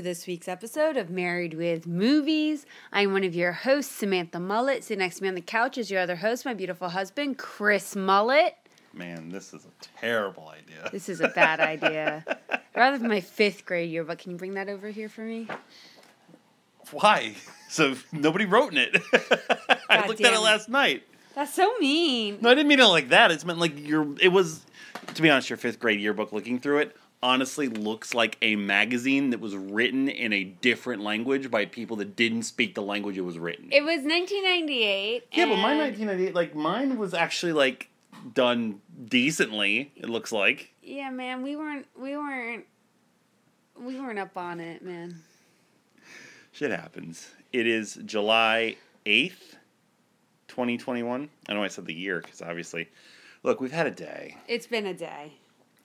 To this week's episode of Married with Movies. I'm one of your hosts, Samantha Mullet. Sitting next to me on the couch is your other host, my beautiful husband, Chris Mullet. Man, this is a terrible idea. This is a bad idea. Rather than my fifth grade yearbook, can you bring that over here for me? Why? So nobody wrote in it. I looked at it it. last night. That's so mean. No, I didn't mean it like that. It's meant like your. It was, to be honest, your fifth grade yearbook. Looking through it, honestly, looks like a magazine that was written in a different language by people that didn't speak the language it was written. It was 1998. yeah, but mine 1998, like mine was actually like done decently. It looks like. Yeah, man, we weren't, we weren't, we weren't up on it, man. Shit happens. It is July 8th, 2021. I know I said the year because obviously, look, we've had a day. It's been a day.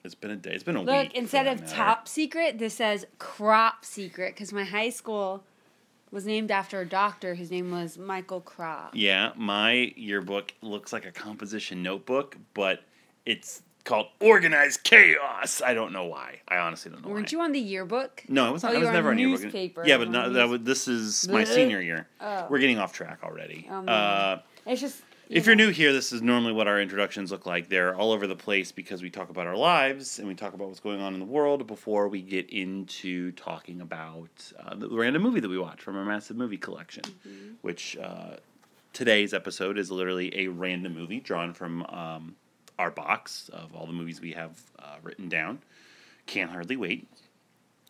It's been a day. It's been a week. Look, for instead of matter. top secret, this says crop secret because my high school was named after a doctor. His name was Michael Crop. Yeah, my yearbook looks like a composition notebook, but it's called Organized Chaos. I don't know why. I honestly don't know Weren't why. you on the yearbook? No, I was not. Oh, I was never on on yearbook. newspaper. Yeah, but not, that was, this is my senior year. Oh. We're getting off track already. Oh, uh, It's just. If you're new here, this is normally what our introductions look like. They're all over the place because we talk about our lives and we talk about what's going on in the world before we get into talking about uh, the random movie that we watch from our massive movie collection. Which uh, today's episode is literally a random movie drawn from um, our box of all the movies we have uh, written down. Can't hardly wait.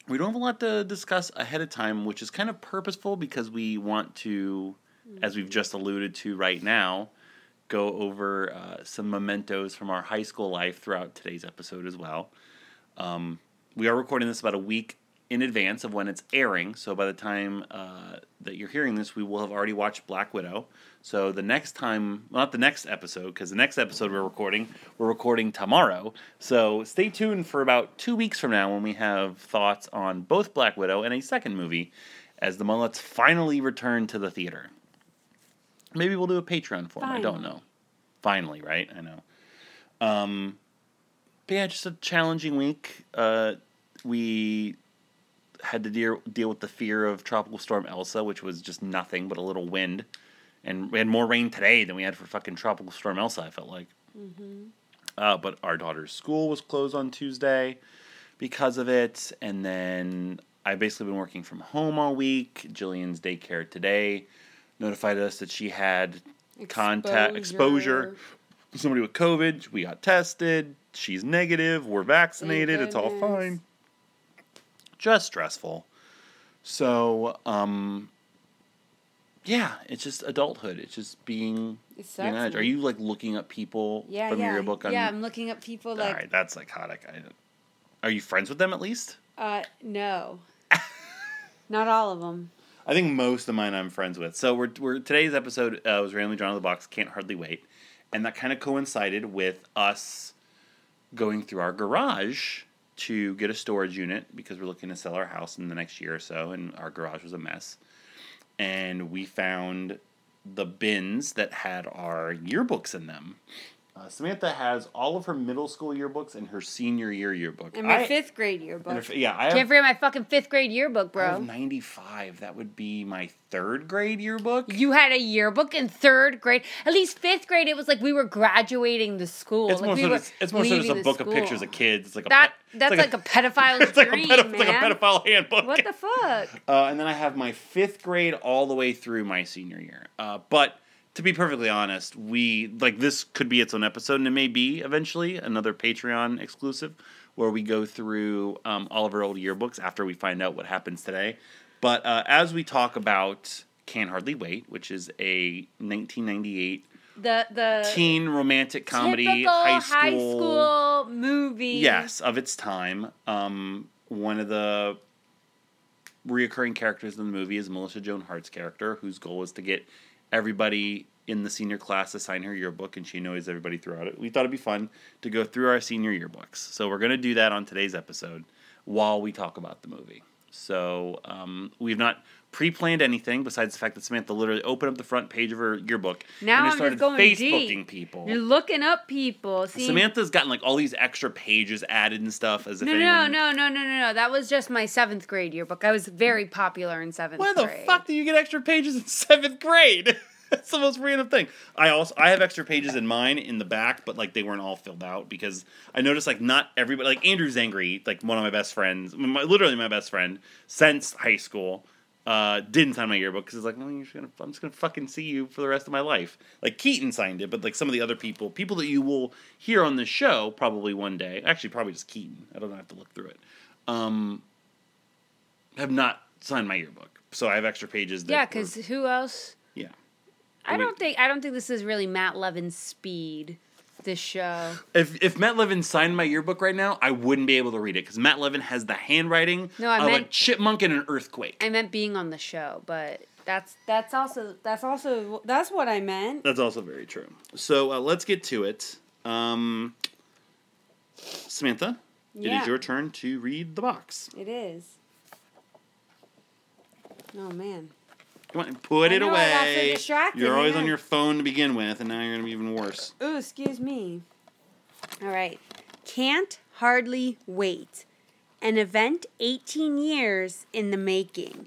We don't have a lot to discuss ahead of time, which is kind of purposeful because we want to, as we've just alluded to right now, go over uh, some mementos from our high school life throughout today's episode as well. Um, we are recording this about a week in advance of when it's airing, so by the time uh, that you're hearing this, we will have already watched Black Widow. So the next time, well, not the next episode, because the next episode we're recording, we're recording tomorrow. So stay tuned for about two weeks from now when we have thoughts on both Black Widow and a second movie, as the mullets finally return to the theater. Maybe we'll do a Patreon for 'em, I don't know. Finally, right? I know. Um, but yeah, just a challenging week. Uh, we had to deal deal with the fear of tropical storm Elsa, which was just nothing but a little wind, and we had more rain today than we had for fucking tropical storm Elsa. I felt like. Uh, but our daughter's school was closed on Tuesday because of it, and then I've basically been working from home all week. Jillian's daycare today notified us that she had contact exposure somebody with COVID. We got tested. She's negative. We're vaccinated. It's all fine. Just stressful. So, um, yeah, it's just adulthood. It's just being. It sucks. Are you like looking up people Yeah, from yeah. your book? On, yeah, I'm looking up people all like. right, that's psychotic. I, are you friends with them at least? Uh, no. Not all of them. I think most of mine I'm friends with. So we're, we're today's episode uh, was randomly drawn out of the box. Can't hardly wait, and that kind of coincided with us going through our garage to get a storage unit because we're looking to sell our house in the next year or so, and our garage was a mess. And we found the bins that had our yearbooks in them. Uh, Samantha has all of her middle school yearbooks and her senior year yearbook. And my I- fifth grade yearbook. if- yeah, I have, Can't forget my fucking fifth grade yearbook, bro. 95. That would be my third grade yearbook. You had a yearbook in third grade. At least fifth grade, it was like we were graduating the school. It's like more we so just, it's more so just a book of pictures of kids. It's like a That pe- that's it's like, a, pedophile's it's like a pedo- it's like a pedophile handbook. What the fuck? Uh, and then I have my fifth grade all the way through my senior year. Uh, but to be perfectly honest, we like this could be its own episode, and it may be eventually another Patreon exclusive where we go through um, all of our old yearbooks after we find out what happens today. But uh, as we talk about Can Hardly Wait, which is a 1998 The the teen romantic comedy, high school, high school movie. yes, of its time. Um, one of the reoccurring characters in the movie is Melissa Joan Hart's character, whose goal is to get everybody in the senior class to sign her yearbook, and she annoys everybody throughout it. We thought it'd be fun to go through our senior yearbooks, so we're gonna do that on today's episode while we talk about the movie. So um, we've not pre-planned anything besides the fact that Samantha literally opened up the front page of her yearbook Now and just started just Facebooking deep. people. You're looking up people. See, Samantha's gotten like all these extra pages added and stuff as if No, no, anyone... no, no, no, no, no. That was just my seventh grade yearbook. I was very popular in seventh Why the fuck do you get extra pages in seventh grade? That's the most random thing. I also I have extra pages in mine in the back, but like they weren't all filled out because I noticed like not everybody like Andrew Zangri, like one of my best friends, my, literally my best friend since high school, uh, didn't sign my yearbook because it's like, well, you're just gonna, I'm just gonna fucking see you for the rest of my life. Like Keaton signed it, but like some of the other people, people that you will hear on the show probably one day, actually probably just Keaton. I don't know, have to look through it. Um, have not signed my yearbook, so I have extra pages. That Yeah, because who else? yeah. I We- don't think I don't think this is really Matt Levin's speed. This show. If if Matt Levin signed my yearbook right now, I wouldn't be able to read it because Matt Levin has the handwriting No, I of a meant- chipmunk in an earthquake. I meant being on the show, but that's that's also that's also that's what I meant. That's also very true. So uh, let's get to it. Um, Samantha, it Yeah. is your turn to read the box. It is. Oh man. Come on, put it know, so away. You're always on your phone to begin with, and now you're gonna be even worse. Ooh, excuse me. All right. Can't hardly wait. An event 18 years in the making.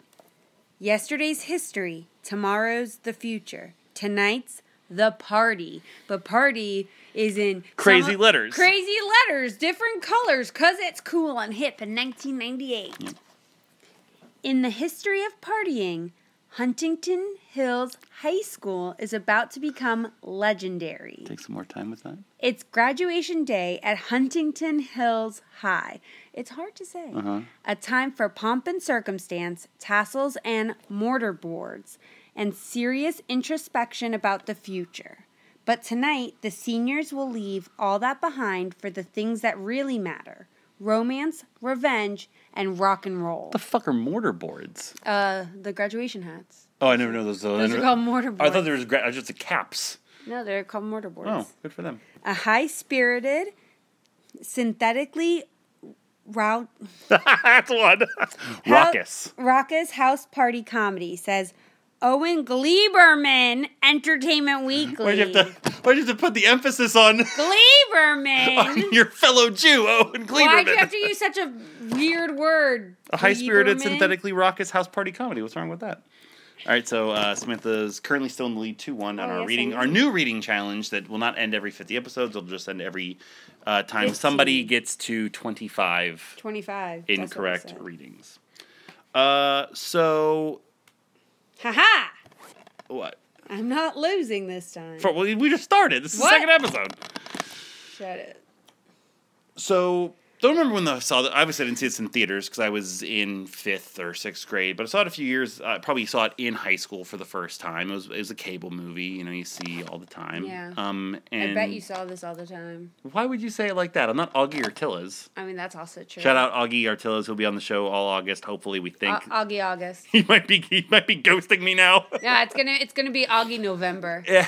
Yesterday's history, tomorrow's the future. Tonight's the party. But party is in Crazy some- letters. Crazy letters, different colors, cause it's cool and hip in 1998. In the history of partying, Huntington Hills High School is about to become legendary. Take some more time with that. It's graduation day at Huntington Hills High. It's hard to say. Uh-huh. A time for pomp and circumstance, tassels and mortar boards, and serious introspection about the future. But tonight, the seniors will leave all that behind for the things that really matter romance, revenge, and rock and roll. The fuck are mortar boards? Uh, the graduation hats. Oh, I never know those. Those are called mortar boards. I thought there was gra- just the caps. No, they're called mortar boards. Oh, good for them. A high spirited, synthetically route. That's one. Raucous. Raucous house party comedy says Owen Gleiberman, Entertainment Weekly. Why'd you have to? Why'd you have to put the emphasis on, Gleiberman. on your fellow Jew, Owen Gleiberman? Why'd you have to use such a weird word? a high-spirited, synthetically raucous house party comedy. What's wrong with that? All right, so uh, Samantha's currently still in the lead two one on Oh, our yes, reading, our new reading challenge that will not end every fifty episodes. It'll just end every uh, time 15. somebody gets to twenty five 25. that's what it incorrect readings. Uh, so Ha-ha! what? I'm not losing this time. For, well, we just started. This is What? the second episode. Shut it. So don't remember when I saw that. Obviously, I didn't see this in theaters because I was in fifth or sixth grade. But I saw it a few years. I probably saw it in high school for the first time. It was it was a cable movie. You know, you see all the time. Yeah. Um. And I bet you saw this all the time. Why would you say it like that? I'm not Augie Artillas. I mean, that's also true. Shout out Augie Artillas. Who'll be on the show all August. Hopefully, we think Au- Augie August. he might be he might be ghosting me now. Yeah, it's gonna it's gonna be Augie November. Yeah.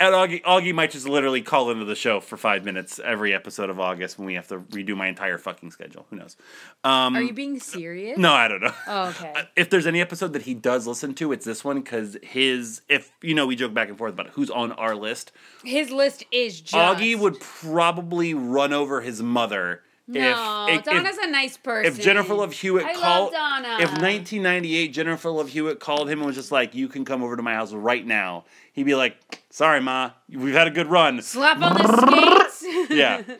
And Augie, Augie might just literally call into the show for five minutes every episode of August when we have to redo my entire fucking schedule. Who knows? Um, Are you being serious? No, I don't know. Oh, okay. If there's any episode that he does listen to, it's this one because his, if you know, we joke back and forth about who's on our list. His list is just. Augie would probably run over his mother. No, if, Donna's if, a nice person. if Jennifer Love Hewitt I called, if 1998 Jennifer Love Hewitt called him and was just like, "You can come over to my house right now," he'd be like, "Sorry, ma, we've had a good run." slap on the skates. yeah.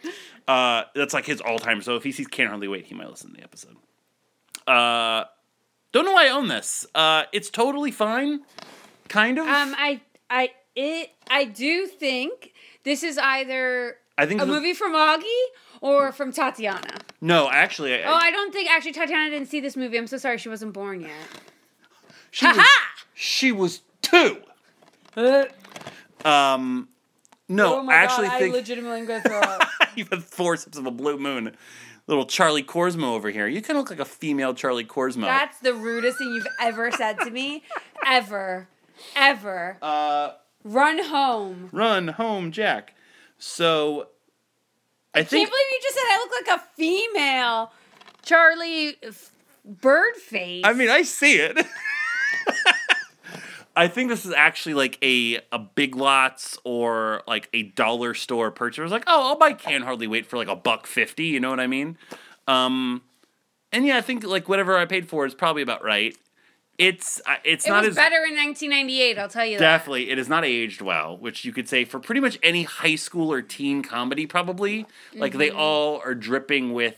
Uh, that's like his all time. So if he sees Can't Hardly Wait, he might listen to the episode. Uh, don't know why I own this. Uh, it's totally fine. Kind of. um, I, I, it, I do think this is either I think a movie from Augie or from Tatiana. no, actually, I, Oh, I don't think actually Tatiana didn't see this movie. I'm so sorry she wasn't born yet. She was, Ha-ha! she was two. Um, no, oh my I actually god, think I legitimately am gonna throw up. you have forceps of a blue moon. Little Charlie Korsmo over here. You kind of look like a female Charlie Korsmo. That's the rudest thing you've ever said to me. Ever. Ever. uh, Run home. run home, Jack. So, I Can't believe you just said I look like a female. Charlie f- bird face. I mean, I see it. I think this is actually like a a Big Lots or like a dollar store purchase. I was like, oh, I'll buy Can Hardly Wait for like a buck fifty. You know what I mean? Um, and yeah, I think like whatever I paid for is probably about right. It's uh, it's it not was as better in 1998, I'll tell you that. definitely it is not aged well, which you could say for pretty much any high school or teen comedy. Probably like they all are dripping with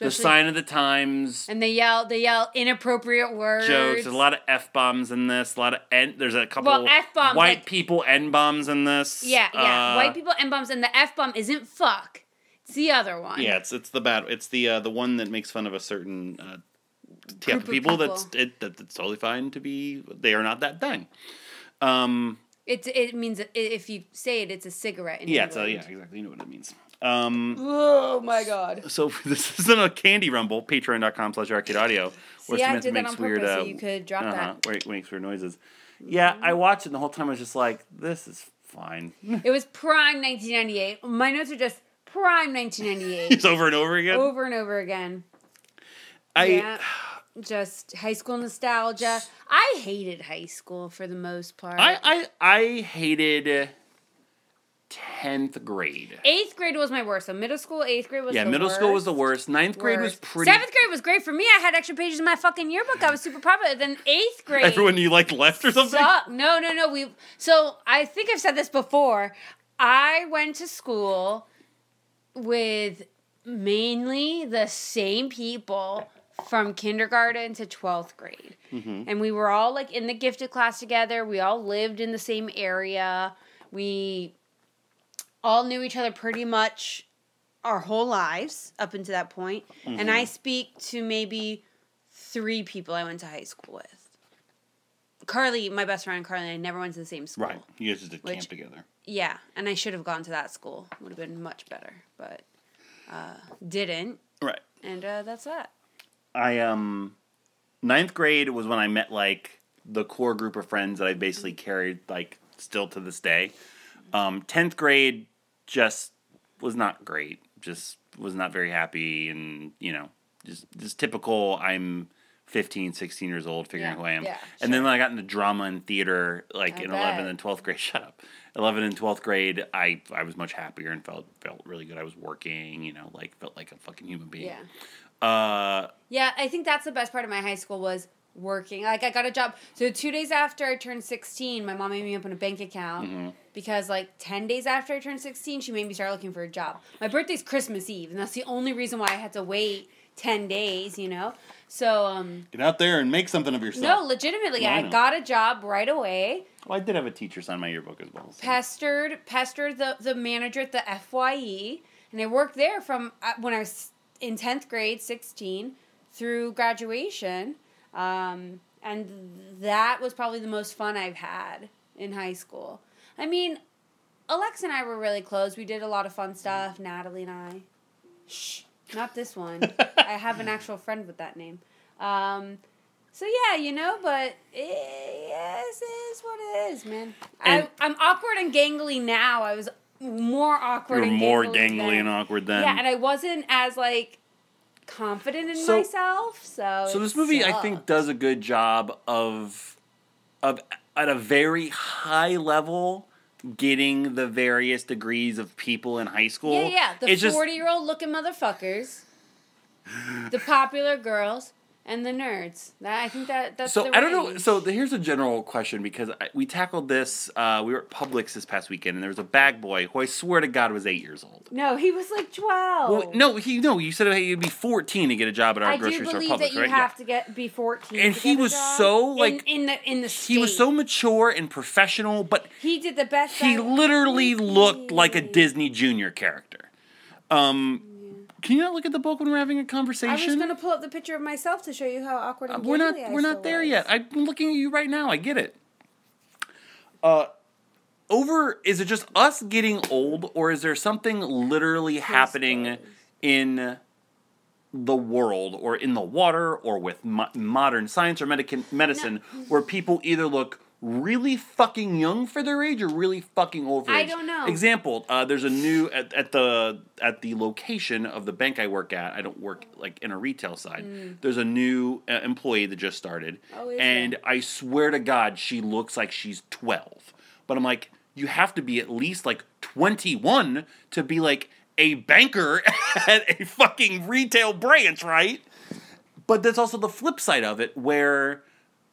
the Mm-hmm. Sign of the times. And they yell, they yell inappropriate words. jokes. There's a lot of f bombs in this. A lot of n. There's a couple Well, F-bombs, white like- people n bombs in this. Yeah, yeah. Uh, White people n bombs, and the f bomb isn't fuck. It's the other one. Yeah, it's it's the bad. It's the uh, the one that makes fun of a certain uh, type Group of of people. people. That's it. That, that's totally fine to be. They are not that thing. Um. It's it means if you say it, it's a cigarette. In Yeah. So yeah. Exactly. You know what it means. Um. Oh my god. So this isn't a candy rumble. Patreon.com slash arcade audio. Where See, I did that makes on purpose weird, so uh, you could drop uh-huh, that. where it makes weird noises. Yeah, I watched it and the whole time I was just like, this is fine. It was prime 1998. My notes are just prime 1998 It's over and over again. over and over again. I yeah. Just high school nostalgia. I hated high school for the most part. I, I I hated tenth grade. Eighth grade was my worst. So middle school, eighth grade was Yeah, middle school was the worst. worst. Ninth grade was pretty. Seventh grade was great for me. I had extra pages in my fucking yearbook. I was super popular. Then eighth grade. Everyone you like left or something. sucked. No, no, no. We so I think I've said this before. I went to school with mainly the same people from kindergarten to 12th grade. Mm-hmm. And we were all like in the gifted class together. We all lived in the same area. We all knew each other pretty much our whole lives up until that point. And Mm-hmm. I speak to maybe three people I went to high school with. Carly, my best friend Carly, and I never went to the same school. Right, you guys just did Which- camp together. Yeah, and I should have gone to that school. Would have been much better, but uh, didn't, Right. and uh, that's that. I um, ninth grade was when I met like the core group of friends that I basically carried like still to this day. Um, tenth grade just was not great. Just was not very happy, and you know, just just typical. I'm 15, 16 years old, figuring Yeah, who I am. yeah, and then when I got into drama and theater, like I in. 11th and 12th grade, shut up. 11th and 12th grade, I I was much happier and felt felt really good. I was working, you know, like felt like a fucking human being. Yeah, Uh, yeah. I think that's the best part of my high school was working. Like I got a job. So two days after I turned sixteen, my mom made me open a bank account Mm-hmm. because like ten days after I turned sixteen, she made me start looking for a job. My birthday's Christmas Eve, and that's the only reason why I had to wait ten days. You know, so um. Get out there and make something of yourself. No, legitimately, I I got a job right away. Well, I did have a teacher sign my yearbook as well. so- pestered pestered the the manager at the FYE, and I worked there from uh, when I was in tenth grade, sixteen, through graduation, um, and that was probably the most fun I've had in high school. I mean, Alexa and I were really close. We did a lot of fun stuff. Natalie and I. Shh, not this one. I have an actual friend with that name. Um, so yeah, you know, but it, yes, it is what it is, man. And- I, I'm awkward and gangly now. I was more awkward. You were and more gangly gangly then. and awkward then. Yeah, and I wasn't as like confident in So- myself. So so this movie, I think, does a good job of, of at a very high level, getting the various degrees of people in high school. Yeah, yeah. The forty-year-old looking motherfuckers, the popular girls, and the nerds. That I think that that's. So I don't know. So the, here's a general question because I, we tackled this. Uh, we were at Publix this past weekend, and there was a bag boy who I swear to God was eight years old. no, he was like twelve. Well, no, he no. You said he'd be 14 to get a job at our I grocery do store, believe that you right? have Yeah. to get be fourteen. And to he get a was so, like- in, the in the He was so mature and professional, but he did the best. he literally looked like a Disney Junior character. Um, Can you not look at the book when we're having a conversation? I was conversation? gonna pull up the picture of myself to show you how awkward and Uh, and we're not I we're not there was. yet. I'm looking at you right now. I get it. Uh over is it just us getting old or is there something literally happening in the world or in the water or with mo- modern science or medic- medicine where people either look really fucking young for their age or really fucking old I don't know. Example, uh, there's a new at, at the at the location of the bank I work at. I don't work like in a retail side. There's a new uh, employee that just started, Mm. Oh, and there? I swear to God, she looks like she's 12. But I'm like, you have to be at least like 21 to be like a banker at a fucking retail branch, right? But there's also the flip side of it where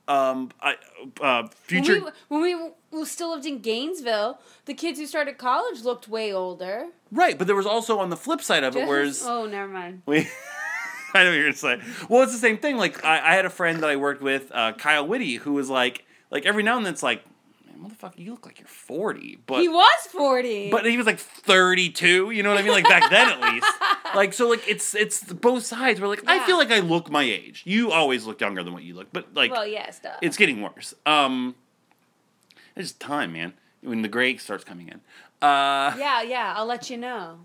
um I uh When future we, when we still lived in Gainesville, the kids who started college looked way older. right, but there was also on the flip side of it whereas oh, never mind. We, I know what you're gonna say. Well, it's the same thing. Like I, I had a friend that I worked with, uh, Kyle Whitty, who was like, like every now and then it's like, motherfucker, you look like you're 40, but he was forty. but he was like 32. You know what I mean? Like back then at least. Like so, like it's it's both sides. Where like I feel like I look my age. You always look younger than what you look, but like well, yeah, stuff. it's getting worse. Um, it's time, man. When the gray starts coming in. Uh, yeah, yeah. I'll let you know.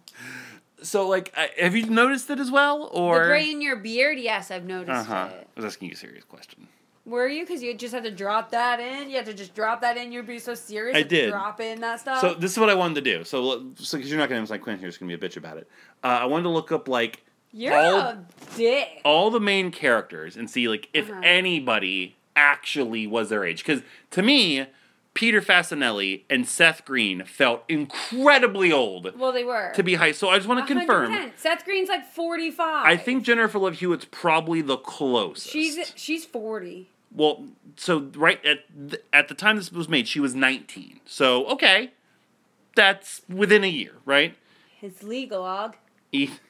so like, uh, have you noticed it as well, or? The gray in your beard, yes, I've noticed Uh huh. it. I was asking you a serious question. Were you? Because you just had to drop that in. You had to just drop that in. You'd be so serious. I you had to did. Drop in that stuff. So this is what I wanted to do. So, so because you're not going to like Quinn here, just going to be a bitch about it. Uh, I wanted to look up like You're all a dick. all the main characters and see like if Uh-huh. anybody actually was their age. Because to me, Peter Facinelli and Seth Green felt incredibly old Well, they were. to be high. So I just want to confirm. Seth Green's like forty-five. I think Jennifer Love Hewitt's probably the closest. she's she's forty. Well. So right at th- at the time this was made, she was 19. So okay, that's within a year, right? His legal, og. Eth-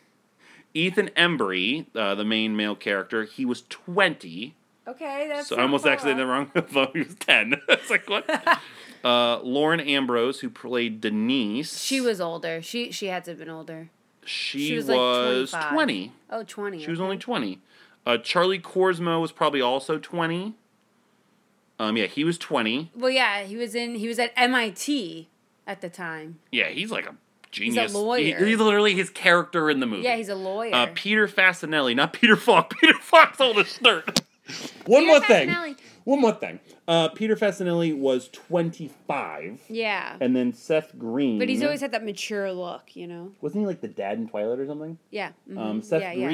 Ethan Embry, uh, the main male character, he was 20. Okay, that's. So I almost far actually did the wrong. I thought he was 10. it's like, what? uh, Lauren Ambrose, who played Denise. She was older. She she had to have been older. She, she was, was, like, 20. Oh, 20. She was only 20. Uh, Charlie Korsmo was probably also 20. Um, yeah, he was 20. Well, yeah, he was in. He was at MIT at the time. Yeah, he's like a genius. lawyer. He- he's literally his character in the movie. Yeah, he's a lawyer. Uh, Peter Facinelli, not Peter Falk. Peter Falk's old as dirt. One Peter more thing. One more thing. Uh, Peter Facinelli was 25, yeah, and then Seth Green. but he's always had that mature look, you know. Wasn't he like the dad in Twilight or something? Yeah. mhm, Um, Seth yeah, yeah.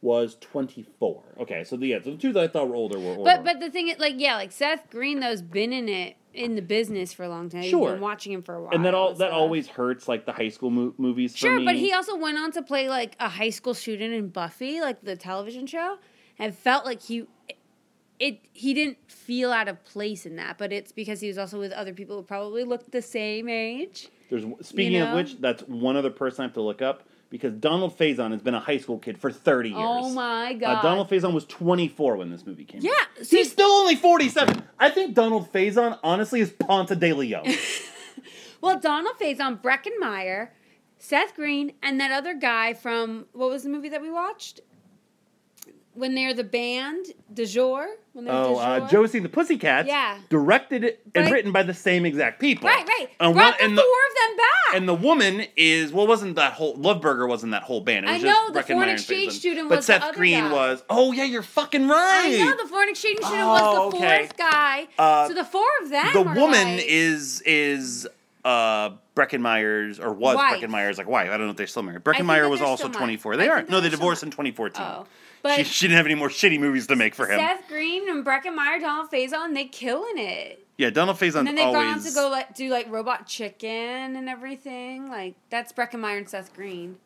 Was 24. Okay, so the, yeah, so the two that I thought were older were older. But but the thing is, like, yeah, like Seth Green though's been in it in the business for a long time. Sure. You've been watching him for a while. and that all that always hurts like the high school mo- movies for Sure, but he also went on to play like a high school student in Buffy, like the television show, and felt like he it he didn't feel out of place in that, but it's because he was also with other people who probably looked the same age. There's speaking of know? which, that's one other person I have to look up because Donald Faison has been a high school kid for 30 years. Oh my god. Uh, Donald Faison was 24 when this movie came Yeah, out. so- He's still only 47. I think Donald Faison, honestly, is Ponce de Leon. well, Donald Faison, Breckin Meyer, Seth Green, and that other guy from what was the movie that we watched? When they're the band, De Jour. When they're oh, De uh, Josie and the Pussycats. Yeah. Directed and Right. written by the same exact people. Right, right. And, Brought one, the and, four the, of them back. and the woman is, well, wasn't that whole, Love Burger wasn't that whole band. It I was know, just the foreign exchange student But was the Seth Green guy. was, oh, yeah, you're fucking right. I know the foreign exchange student Oh, was the okay. fourth guy. Uh, so the four of them. the woman like- is is uh Breckin Meyer's or was Wife. Breckin Meyer's like wife. I don't know if they're still married. Breckin Meyer was also 24. They think aren't. No, they divorced in 2014. Oh, but she, she didn't have any more shitty movies to make for him. Seth Green and Breckin Meyer, Donald Faison, they killing it. yeah, Donald Faison's And then they've always. gone on to go like do like Robot Chicken and everything. Like that's Breckin Meyer and Seth Green.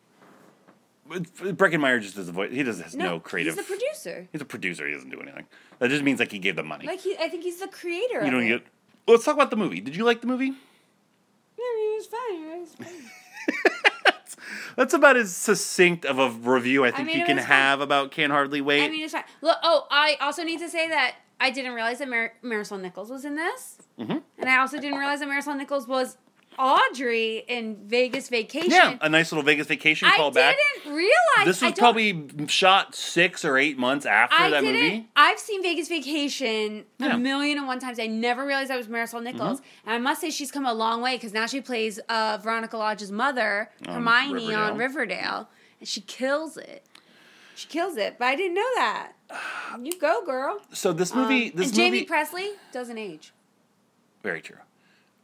Breckin Meyer just does the voice. He does has no, creative. He's the producer. He's a producer. He doesn't do anything. That just means like he gave them money. Like he, I think he's the creator. you don't it. get. Let's talk about the movie. Did you like the movie? Yeah, it was fine. It was fine. That's about as succinct of a review I think mean, you can have about Can't Hardly Wait. I mean, it's fine. Look, oh, I also need to say that I didn't realize that Mar- Marisol Nichols was in this, Mm-hmm. and I also didn't realize that Marisol Nichols was Audrey in Vegas Vacation. Yeah, a nice little Vegas vacation I callback. didn't realize This was probably shot six or eight months after I that didn't. movie. I've seen Vegas Vacation Yeah. Mm-hmm. a million and one times. I never realized that was Marisol Nichols, and I must say she's come a long way because now she plays uh, Veronica Lodge's mother, On Hermione, on Riverdale. Riverdale, and she kills it. She kills it, but I didn't know that. You go, girl. So this Um, movie, this and Jaime movie, Pressly doesn't age. very true.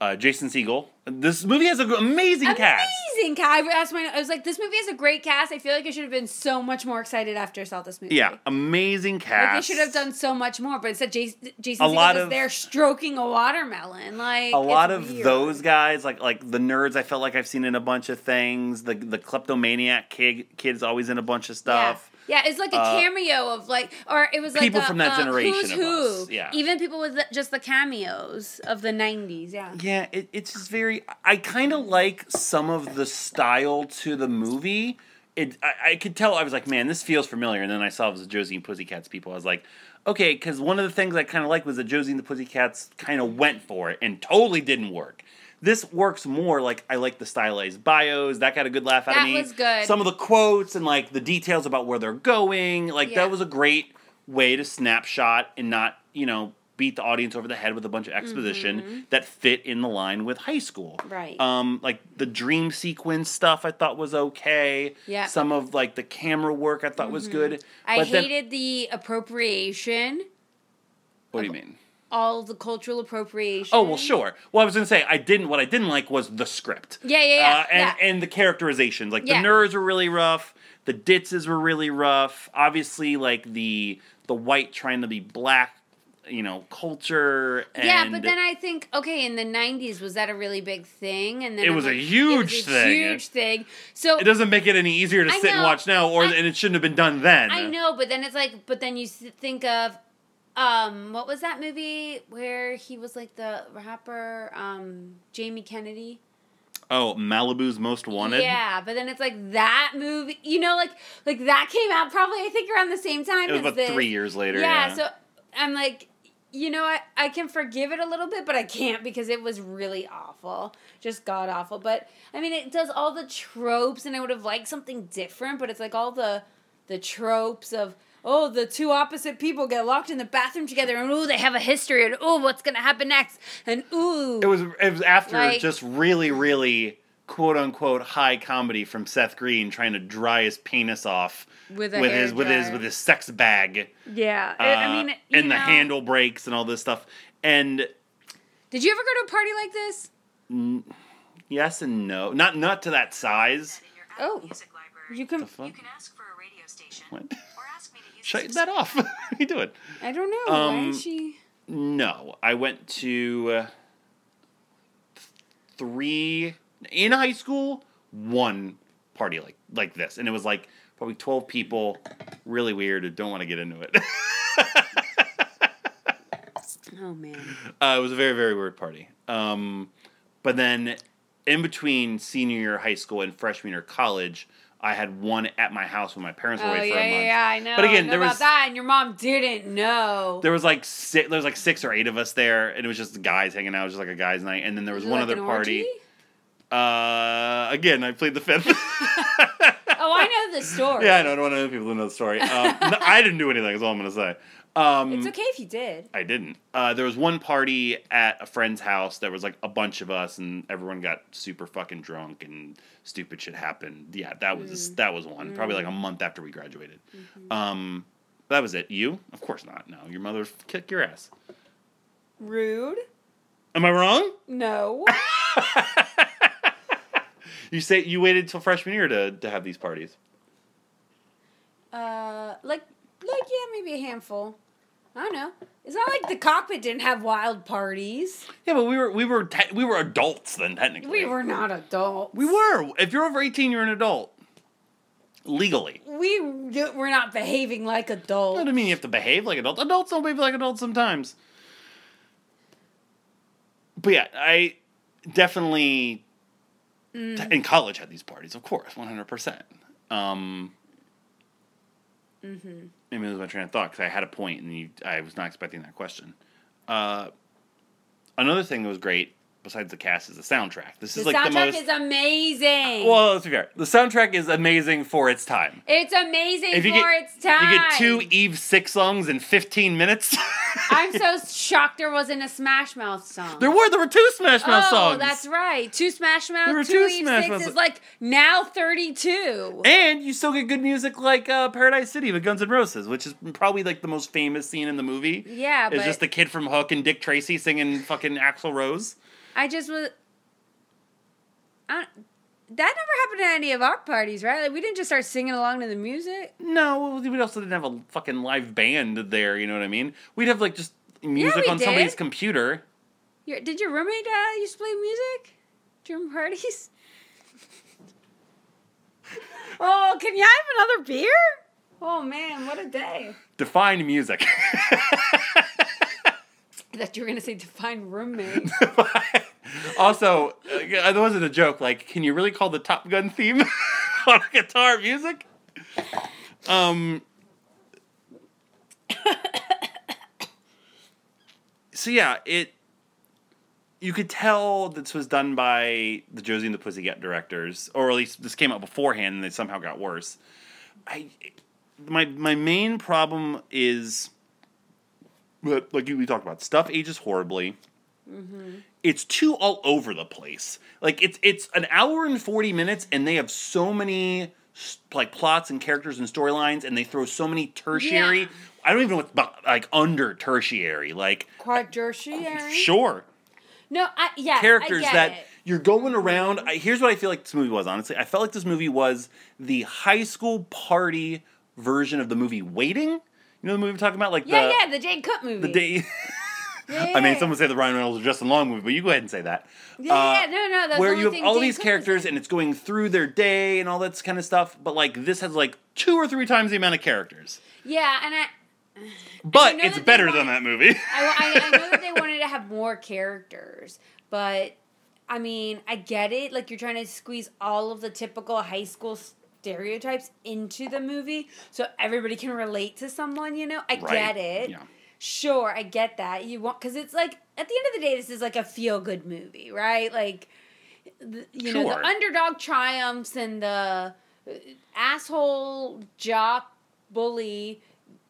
Uh, Jason Segel. This movie has an amazing cast. Amazing cast. I asked my, I was like, this movie has a great cast. I feel like I should have been so much more excited after I saw this movie. Yeah, amazing Like cast. they should have done so much more, but instead Jason, Jason A Segel lot is of- there stroking a watermelon. Like a lot of weird. those guys, like like the nerds, I felt like I've seen in a bunch of things. The the kleptomaniac kid kid's always in a bunch of stuff. Yeah. Yeah, it's like a Uh, cameo of like, or it was like people a, from that uh, generation Who's of who? us, yeah. even people with the, just the cameos of the '90s. Yeah, Yeah, it, it's just very. I kind of like some of the style to the movie. It, I, I could tell. I was like, man, this feels familiar. And then I saw it was Josie and Pussycats people. I was like, okay, because one of the things I kind of liked was that Josie and the Pussycats kind of went for it and totally didn't work. This works more like I like the stylized bios. That got a good laugh out That of me. That was good. Some of the quotes and like the details about where they're going. Like Yeah. that was a great way to snapshot and not you know beat the audience over the head with a bunch of exposition that fit in the line with high school. Mm-hmm. Right. Um, like the dream sequence stuff, I thought was okay. Yeah. Mm-hmm. Some of like the camera work, I thought was good. I But then- hated the appropriation, what do you mean? All the cultural appropriation. Oh well, sure. Well, I was gonna say I didn't. What I didn't like was the script. Yeah, yeah, yeah, Uh, and yeah. and the characterizations. Like Yeah. the nerds were really rough. The ditzes were really rough. Obviously, like the the white trying to be black, you know, culture. And Yeah, but then I think okay, in the '90s was that a really big thing? And then It I'm was a huge it was a thing. Huge thing. So it doesn't make it any easier to I sit and watch now, or I- and it shouldn't have been done then. I know, but then it's like, but then you think of, um, what was that movie where he was like the rapper, um, Jamie Kennedy? Oh, Malibu's Most Wanted. Yeah, but then it's like that movie, you know, like like that came out probably I think around the same time It was as about this. three years later. Yeah, Yeah. so I'm like, you know, I, I can forgive it a little bit, but I can't because it was really awful. Just god awful. But I mean it does all the tropes and I would have liked something different, but it's like all the the tropes of oh, the two opposite people get locked in the bathroom together and oh they have a history and oh what's gonna happen next? And ooh It was it was after Like- just really really quote unquote high comedy from Seth Green trying to dry his penis off With with his with his with his sex bag. Yeah. I- I uh, mean you and the handle breaks and all this stuff. And Did you ever go to a party like this? yes and no, not not to that size. in your Apple Oh. Music library. You can You can ask for a radio station What? or ask me to use Shut that off. what are you doing? I don't know. Why Um, is she No, I went to uh, three in high school. One party like like this, and it was like probably twelve people. Really weird. Don't want to get into it. Oh man. uh, it was a very very weird party. Um, but then in between senior year high school and freshman year college, I had one at my house when my parents were Oh away yeah, for a yeah, month. yeah, I know. But again, know there about was- that, and your mom didn't know. There was like six, there was like six or eight of us there, and it was just guys hanging out. It was just like a guys' night, and then there was it one like other party. Uh, again, I played the fifth. Oh, I know the story. yeah, I know. I don't want to know people who know the story. Um, no, I didn't do anything. Is all I'm gonna say. Um, It's okay if you did. I didn't. Uh, there was one party at a friend's house. There was like a bunch of us, and everyone got super fucking drunk, and stupid shit happened. Yeah, that Mm. was that was one. Probably like a month after we graduated. Mm-hmm. Um, that was it. You? Of course not. No, your mother kicked your ass. Rude? Am I wrong? No. You say you waited till freshman year to, to have these parties. uh, like, like yeah, maybe a handful. I don't know. It's not like the cockpit didn't have wild parties. Yeah, but we were we were te- we were adults then technically. We were not adults. We were. If you're over 18, you're an adult. Legally. We were not behaving like adults. That doesn't mean you have to behave like adults. Adults don't behave like adults sometimes. But yeah, I definitely Mm. in college had these parties, of course, one hundred percent. Um, Mm-hmm. It was my train of thought because I had a point and you, I was not expecting that question. Uh, another thing that was great besides the cast is the soundtrack. This The is like soundtrack the soundtrack is amazing. well, let's be fair. The soundtrack is amazing for its time. it's amazing If you for get its time. you get two Eve Six songs in 15 minutes. I'm so shocked there wasn't a Smash Mouth song. there were there were two Smash Mouth oh, songs. Oh, that's right. Two Smash Mouth. There were two, two Eve Smash Six Mouth is like now 32. And you still get good music like uh, Paradise City with Guns N' Roses, which is probably like the most famous scene in the movie. Yeah, It's just the kid from Hook and Dick Tracy singing fucking Axl Rose. I just was. I, that never happened at any of our parties, right? Like we didn't just start singing along to the music. No, we also didn't have a fucking live band there, you know what I mean? We'd have like just music we on somebody's computer. Your, did your roommate uh, used to play music during parties? oh, can you have another beer? Oh man, what a day! Define music. I thought you were gonna say define roommate. also, uh, that wasn't a joke. Like, can you really call the Top Gun theme on guitar music? Um. so yeah, it. You could tell this was done by the Josie and the Pussycat directors, or at least this came out beforehand, and they somehow got worse. I, my my main problem is, but like we talked about, stuff ages horribly it's too all over the place. Like it's it's an hour and 40 minutes and they have so many like plots and characters and storylines and they throw so many tertiary Yeah. I don't even know what's like under tertiary like Quadtertiary. sure No, I yeah. characters I get that it. you're going around mm-hmm. I, here's what I feel like this movie was honestly I felt like this movie was the high school party version of the movie Waiting you know the movie I'm talking about like Yeah, the yeah, the Dane Cook movie. the day Yeah, I mean someone say the Ryan Reynolds or Justin Long movie but you go ahead and say that Yeah, Uh, yeah, no, no. That's where you have all these characters and it's going through their day and all that kind of stuff but like this has like two or three times the amount of characters Yeah, and I. but know it's better want- than that movie I, I, I know that they wanted to have more characters, but I mean, I get it. Like you're trying to squeeze all of the typical high school stereotypes into the movie, so everybody can relate to someone. You know, I Right. get it. yeah Sure, I get that. You want because it's like at the end of the day, this is like a feel good movie, right? Like, the, you know, the underdog triumphs and the uh, asshole jock bully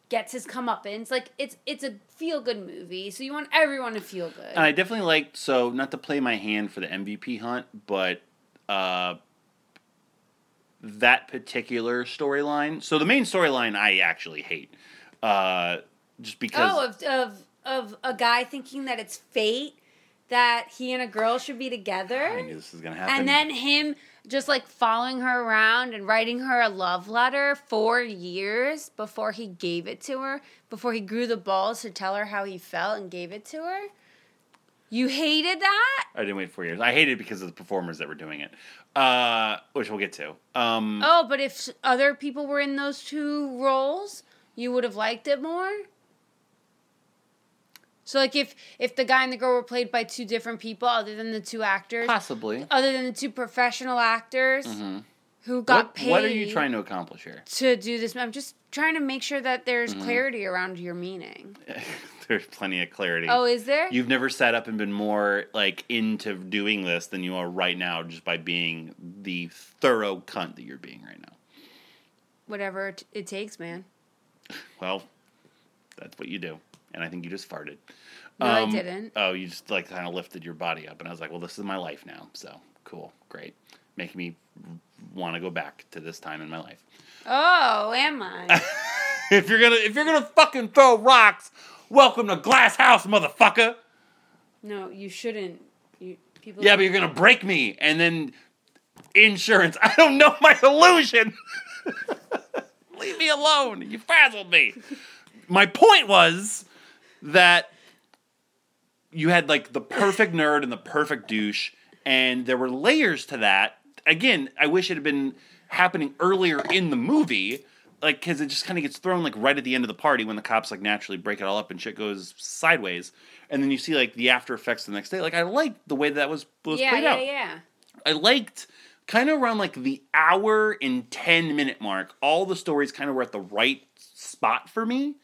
gets his comeuppance. Like it's it's a feel good movie, so you want everyone to feel good. and i definitely like so not to play my hand for the mvp hunt but uh that particular storyline so the main storyline i actually hate uh just because oh, of of of a guy thinking that it's fate that he and a girl should be together. i knew this was gonna happen And then him just like following her around and writing her a love letter for years before he gave it to her, before he grew the balls to tell her how he felt and gave it to her. You hated that? I didn't wait four years. I hated it because of the performers that were doing it, uh, which we'll get to. Um, Oh, but if other people were in those two roles, you would have liked it more? So like if if the guy and the girl were played by two different people other than the two actors, Possibly. other than the two professional actors who got Mm-hmm. What, paid what are you trying to accomplish here? to do this. I'm just trying to make sure that there's Mm-hmm. clarity around your meaning. There's plenty of clarity. Oh, is there? You've never sat up and been more like into doing this than you are right now, just by being the thorough cunt that you're being right now. Whatever it takes, man. Well, that's what you do, and I think you just farted. No, I Um, didn't. Oh, you just like kind of lifted your body up, and I was like, well, this is my life now. So cool, great, making me want to go back to this time in my life. Oh, am I? if you're gonna if you're gonna fucking throw rocks, welcome to Glass House, motherfucker. no, you shouldn't. You people. Yeah, but you're gonna break me, and then insurance. I don't know my illusion. Leave me alone. You frazzled me. My point was that you had like the perfect nerd and the perfect douche, and there were layers to that. Again, I wish it had been happening earlier in the movie, like because it just kind of gets thrown like right at the end of the party when the cops like naturally break it all up and shit goes sideways, and then you see like the after effects the next day. Like I liked the way that was was yeah, played yeah, out. yeah. I liked kind of around like the hour and 10 minute mark all the stories kind of were at the right spot for me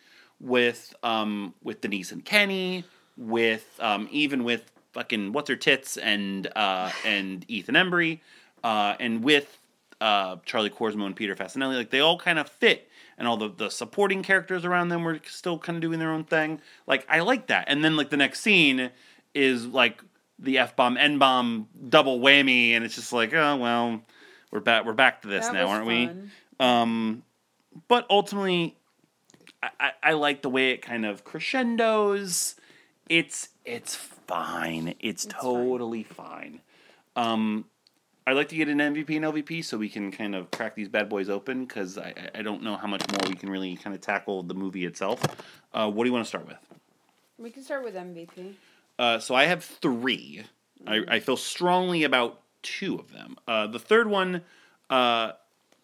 with um with Denise and Kenny with um even with fucking what's her tits and uh, and Ethan Embry, uh, and with uh, Charlie Korsmo and Peter Facinelli, like they all kind of fit, and all the the supporting characters around them were still kind of doing their own thing. Like I like that, and then like the next scene is like the f bomb n bomb double whammy, and it's just like oh well, we're back we're back to this That now, aren't we? Um, but ultimately, I, I, I like the way it kind of crescendos. It's it's fine. It's, fine. totally fine. Um, I'd like to get an MVP and LVP so we can kind of crack these bad boys open because I, I- don't know how much more we can really kind of tackle the movie itself. Uh, what do you want to start with? We can start with MVP. Uh, so I have three. I, I feel strongly about two of them. Uh, the third one, uh,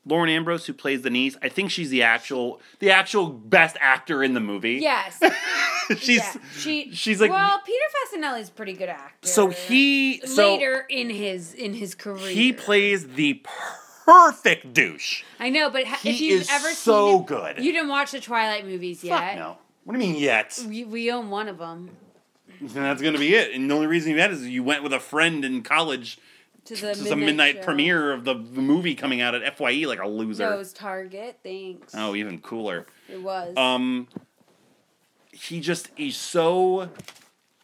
Lauren Ambrose, who plays the niece. I think she's the actual the actual best actor in the movie. Yes. she's yeah. She. she's like Well, Peter Facinelli's a pretty good actor. so he so later in his in his career. he plays the perfect douche. I know, but ha- if He you've is ever so seen it, good. you didn't watch the Twilight movies yet. Fuck no. What do you mean yet? We, we own one of them And that's gonna be it. And the only reason you had is you went with a friend in college to the to midnight show. premiere of the, the movie coming out at FYE like a loser. No, it was Target. Thanks. Oh, even cooler. It was. Um, he just he's so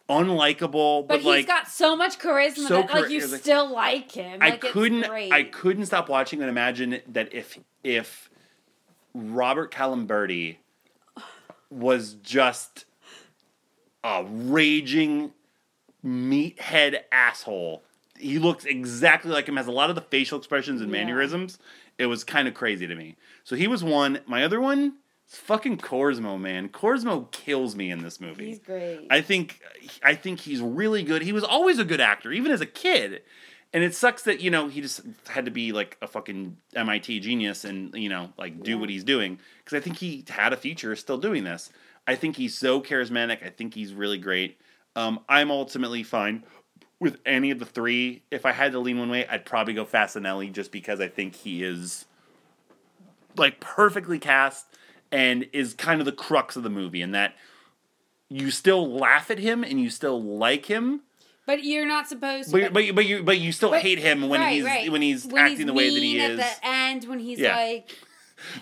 unlikable, but, but, he's like got so much charisma so that like you like, still like him. I Like, couldn't great. I couldn't stop watching and imagine that if if Robert Calamberti was just a raging meathead asshole. He looks exactly like him, has a lot of the facial expressions and Yeah. mannerisms. It was kind of crazy to me. So he was one. My other one is fucking Korsmo, man. Korsmo kills me in this movie. He's great. I think I think he's really good. He was always a good actor, even as a kid. And it sucks that you know he just had to be like a fucking MIT genius and you know like do Yeah. what he's doing because I think he had a future still doing this. I think he's so charismatic. I think he's really great. Um, I'm ultimately fine with any of the three. If I had to lean one way, I'd probably go Facinelli just because I think he is like perfectly cast and is kind of the crux of the movie in that you still laugh at him and you still like him, but you're not supposed to. but but you, but you but you still but- hate him when right, he's right. when he's When acting the way that he is. At the end, when he's Yeah. like,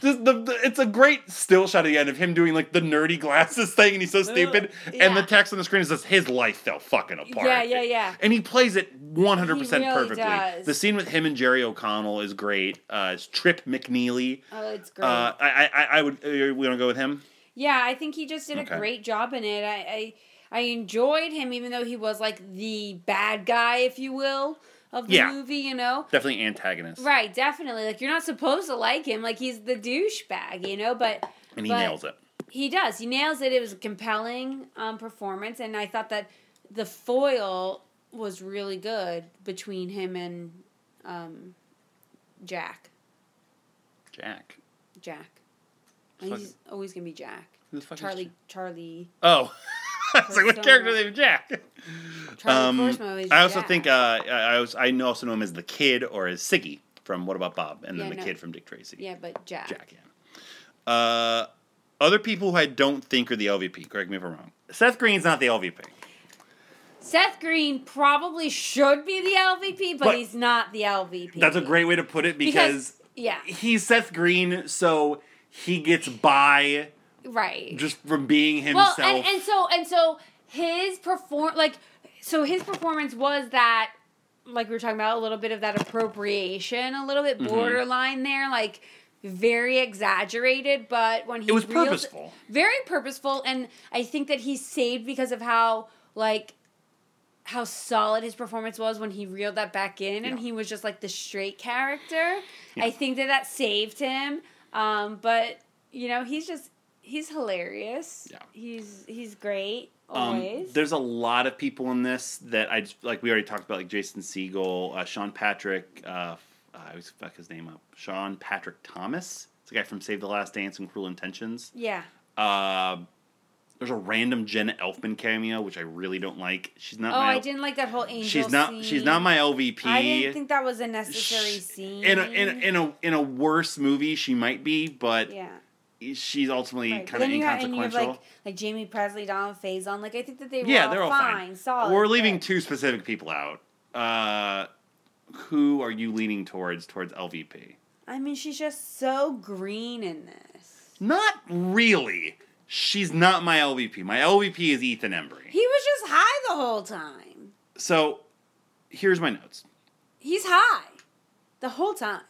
Just the, the- it's a great still shot at the end of him doing like the nerdy glasses thing, and he's so stupid. And the text on the screen is just his life fell fucking apart. Yeah, yeah, yeah. And he plays it one hundred percent perfectly. does. The scene with him and Jerry O'Connell is great. Uh, it's Trip McNeely. oh, it's great. Uh, I, I I would. Uh, we want to go with him. yeah, I think he just did Okay. a great job in it. I, I I enjoyed him, even though he was like the bad guy, if you will, of the Yeah. movie. You know. Definitely antagonist. Right, definitely. Like you're not supposed to like him. Like he's the douchebag, you know. But And he but nails it. He does. He nails it. It was a compelling um, performance, and I thought that the foil was really good between him and um, Jack. Jack. Jack. He's always gonna be Jack. Who the fuck Charlie. Charlie. Oh. I was like, what Persona. character named Jack? Um, I also Jack. think uh, I I was I know- also know him as the kid or as Siggy from What About Bob, and then Yeah, the no. kid from Dick Tracy. Yeah, but Jack. Jack. Yeah. Uh, other people who I don't think are the LVP. Correct me if I'm wrong. Seth Green's not the LVP. Seth Green probably should be the LVP, but, But- he's not the LVP. That's a great way to put it because, yeah, he's Seth Green, so he gets by right. just from being himself well, and, and so and so his perform like so his performance was that like we were talking about a little bit of that appropriation, a little bit Mm-hmm. borderline there, like very exaggerated, but when he It was reeled- purposeful. very purposeful, and I think that he's saved because of how like how solid his performance was when he reeled that back in, and Yeah. he was just like the straight character. Yeah. I think that that saved him, um, but you know he's just he's hilarious. Yeah. he's he's great Um, always. there's a lot of people in this that I just, like. We already talked about, like Jason Segel, uh, Sean Patrick. Uh, I always fuck his name up. Sean Patrick Thomas. It's a guy from Save the Last Dance and Cruel Intentions. yeah, Uh, there's a random Jenna Elfman cameo, which I really don't like. She's not. oh, my, I didn't like that whole angel. She's not. Scene. She's not my LVP. I didn't think that was a necessary Sh- scene. In a, in a in a in a worse movie, she might be, but yeah, she's ultimately Right, kind of have, and you inconsequential. have like like Jaime Pressly, Donald Faison. Like I think that they were yeah, all they're all fine, fine. solid. We're leaving two specific people out. Uh, who are you leaning towards towards LVP? I mean, she's just so green in this. Not really. She's not my LVP. My LVP is Ethan Embry. He was just high the whole time. So, here's my notes. He's high the whole time.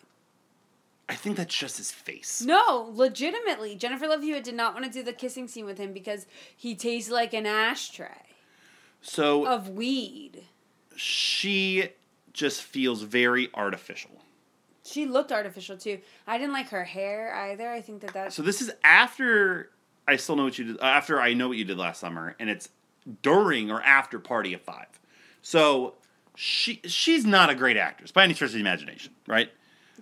I think that's just his face. No, legitimately, Jennifer Love Hewitt did not want to do the kissing scene with him because he tastes like an ashtray So of weed. she just feels very artificial. She looked artificial too. I didn't like her hair either. I think that that. So this is after I still know what you did. uh, After I know what you did last summer, and it's during or after Party of Five. So she she's not a great actress by any stretch of the imagination, right?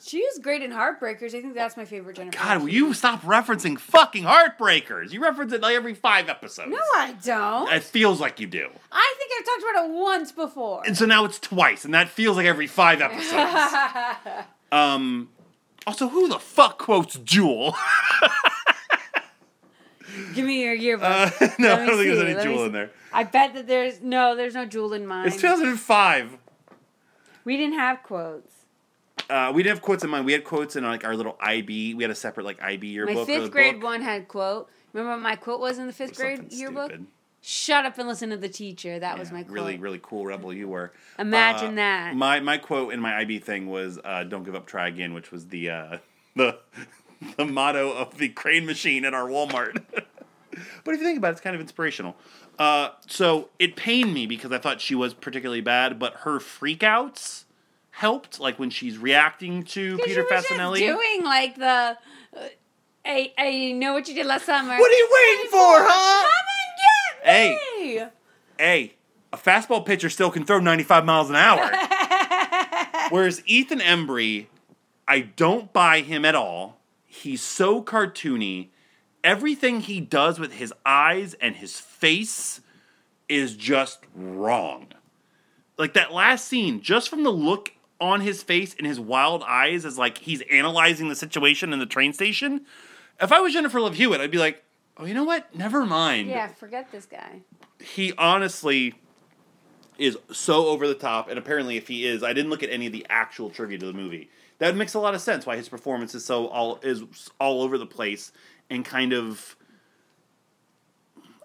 She was great in Heartbreakers. I think that's my favorite Jennifer. God, will you stop referencing fucking Heartbreakers? You reference it like every five episodes. No, I don't. It feels like you do. I think I've talked about it once before. And so now it's twice, and that feels like every five episodes. um, also, who the fuck quotes Jewel? Give me your yearbook. Uh, no, Let I don't think there's any let Jewel in there. I bet that there's no, there's no jewel in mine. It's 2005. we didn't have quotes. Uh, we didn't have quotes in mind. We had quotes in like our little IB. We had a separate like IB yearbook. My fifth grade book. one had quote. Remember what my quote was in the fifth grade yearbook? stupid. Shut up and listen to the teacher. That was my quote. Really, really cool rebel you were. Imagine Uh, that. My my quote in my IB thing was uh, "Don't give up, try again," which was the uh, the the motto of the crane machine at our Walmart. but if you think about it, it's kind of inspirational. Uh, so it pained me because I thought she was particularly bad, but her freakouts helped. Like when she's reacting to Peter you were just Facinelli. doing like the. Uh, I I know what you did last summer. What are you waiting for, huh? Come and get me. Hey, hey, a fastball pitcher still can throw 95 miles an hour. Whereas Ethan Embry, I don't buy him at all. He's so cartoony. Everything he does with his eyes and his face is just wrong. Like that last scene, just from the look on his face and his wild eyes as like he's analyzing the situation in the train station. If I was Jennifer Love Hewitt, I'd be like, oh, you know what? Never mind Yeah, forget this guy. he honestly is so over the top and apparently if he is i didn't look at any of the actual trivia to the movie that makes a lot of sense why his performance is so all is all over the place and kind of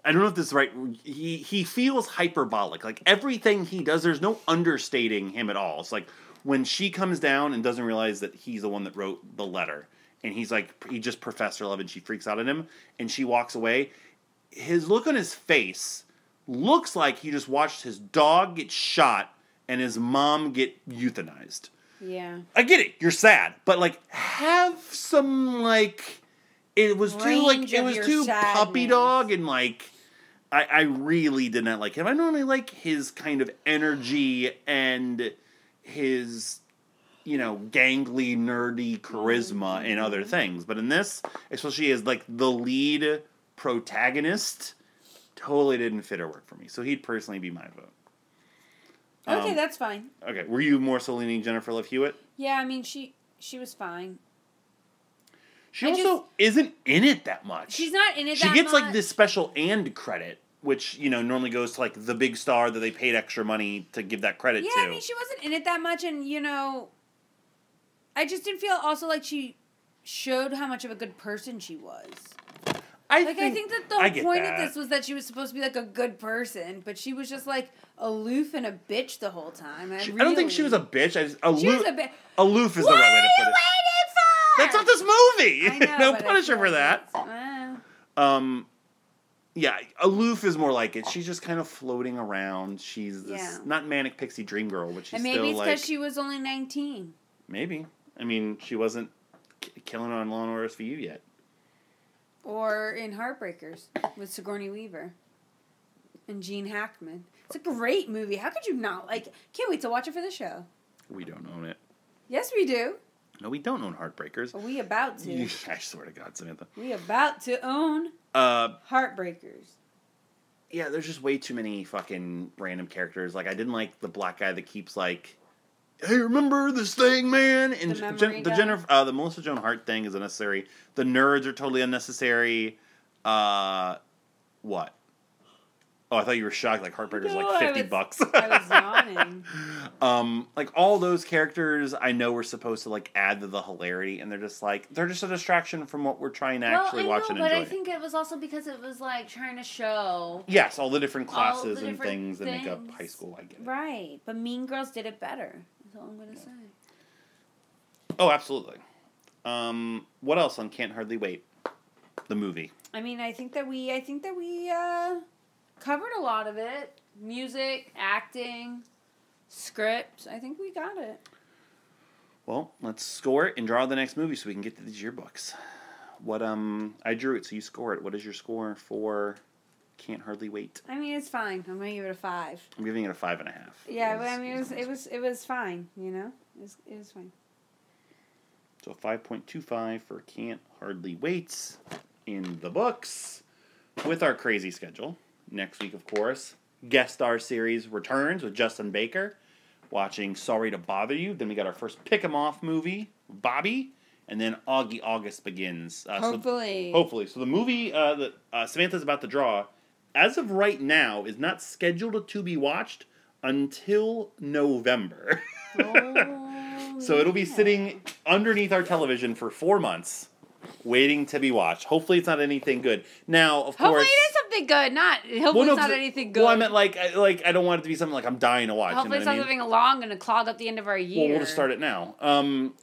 i don't know if this is right he he feels hyperbolic like everything he does there's no understating him at all it's like when she comes down and doesn't realize that he's the one that wrote the letter and he's like he just professor love and she freaks out at him and she walks away his look on his face looks like he just watched his dog get shot and his mom get euthanized. Yeah. I get it, you're sad, but like have some like it was too like it was too puppy dog and like I, I really did not like him. I normally like his kind of energy and his you know gangly nerdy charisma and other Mm-hmm. things, but in this, especially as like the lead protagonist, totally didn't fit or work for me. So he'd personally be my vote. Okay, Um, that's fine. Okay, were you more so leaning Jennifer Love Hewitt? Yeah, I mean she she was fine. She I also just- isn't in it that much. She's not in it. She gets like this special and credit, which you know normally goes to like the big star that they paid extra money to give that credit Yeah, to. I mean she wasn't in it that much, and you know, I just didn't feel also like she showed how much of a good person she was. I Like I think that the whole point that. of this was that she was supposed to be like a good person, but she was just like aloof and a bitch the whole time. I, She- I don't think she was a bitch. I just aloof, a bitch. aloof is What the right way to put it. waiting for? That's not this movie. I know, Don't but I punish her feel for that. well, Um, yeah, aloof is more like it. She's just kind of floating around. She's this Yeah. not manic pixie dream girl, but she's and maybe still it's like because she was only nineteen. maybe. I mean, she wasn't k- killing on Law and Order SVU yet. Or in Heartbreakers with Sigourney Weaver and Gene Hackman. It's a great movie. How could you not like? Can't wait to watch it for the show. We don't own it. Yes, we do. No, we don't own Heartbreakers. Are we about to? I swear to God, Samantha. we about to own Uh, Heartbreakers. yeah, there's just way too many fucking random characters. Like, I didn't like the black guy that keeps like hey, remember this thing, man? And The memory the? Jennifer, uh, the Melissa Joan Hart thing is unnecessary. The nerds are totally unnecessary. Uh, what? Oh, I thought you were shocked. Like Heartbreaker's No, like I fifty was- bucks. I was yawning. um, like all those characters, I know we're supposed to like add to the hilarity, and they're just like they're just a distraction from what we're trying to actually I watch know, and but enjoy. I think it was also because it was like trying to show. yes, all the different classes the and different things that make up high school. I get it. Right, but Mean Girls did it better. That's all I'm gonna say. Oh, absolutely. Um, what else on Can't Hardly Wait? The movie. I mean, I think that we, I think that we uh, covered a lot of it. Music, acting, script. I think we got it. Well, let's score it and draw the next movie so we can get to these yearbooks. What um I drew it, so you score it. What is your score for Can't Hardly Wait? I mean, it's fine. I'm gonna give it a five. I'm giving it a five and a half. Yeah, but I mean, it was it was it was fine. You know, it was it was fine. So five point two five for Can't Hardly Wait in the books. With our crazy schedule. Next week, of course, guest star series returns with Justin Baker. Watching Sorry to Bother You. Then we got our first Pick 'em Off movie, Bobby. And then Augie August begins. Uh, so- Hopefully. Hopefully. So the movie uh, that uh, Samantha's about to draw, as of right now, is not scheduled to be watched until November. Oh, so it'll be yeah. sitting underneath our television for four months, waiting to be watched. Hopefully, it's not anything good. Now, of Hopefully, course. Something good. Not hopefully Well, no, it's not anything good. Well, I meant like, I, like I don't want it to be something like I'm dying to watch. hopefully, you it's not what I mean? something long and to clog up the end of our year. Well, we'll just start it now. Um,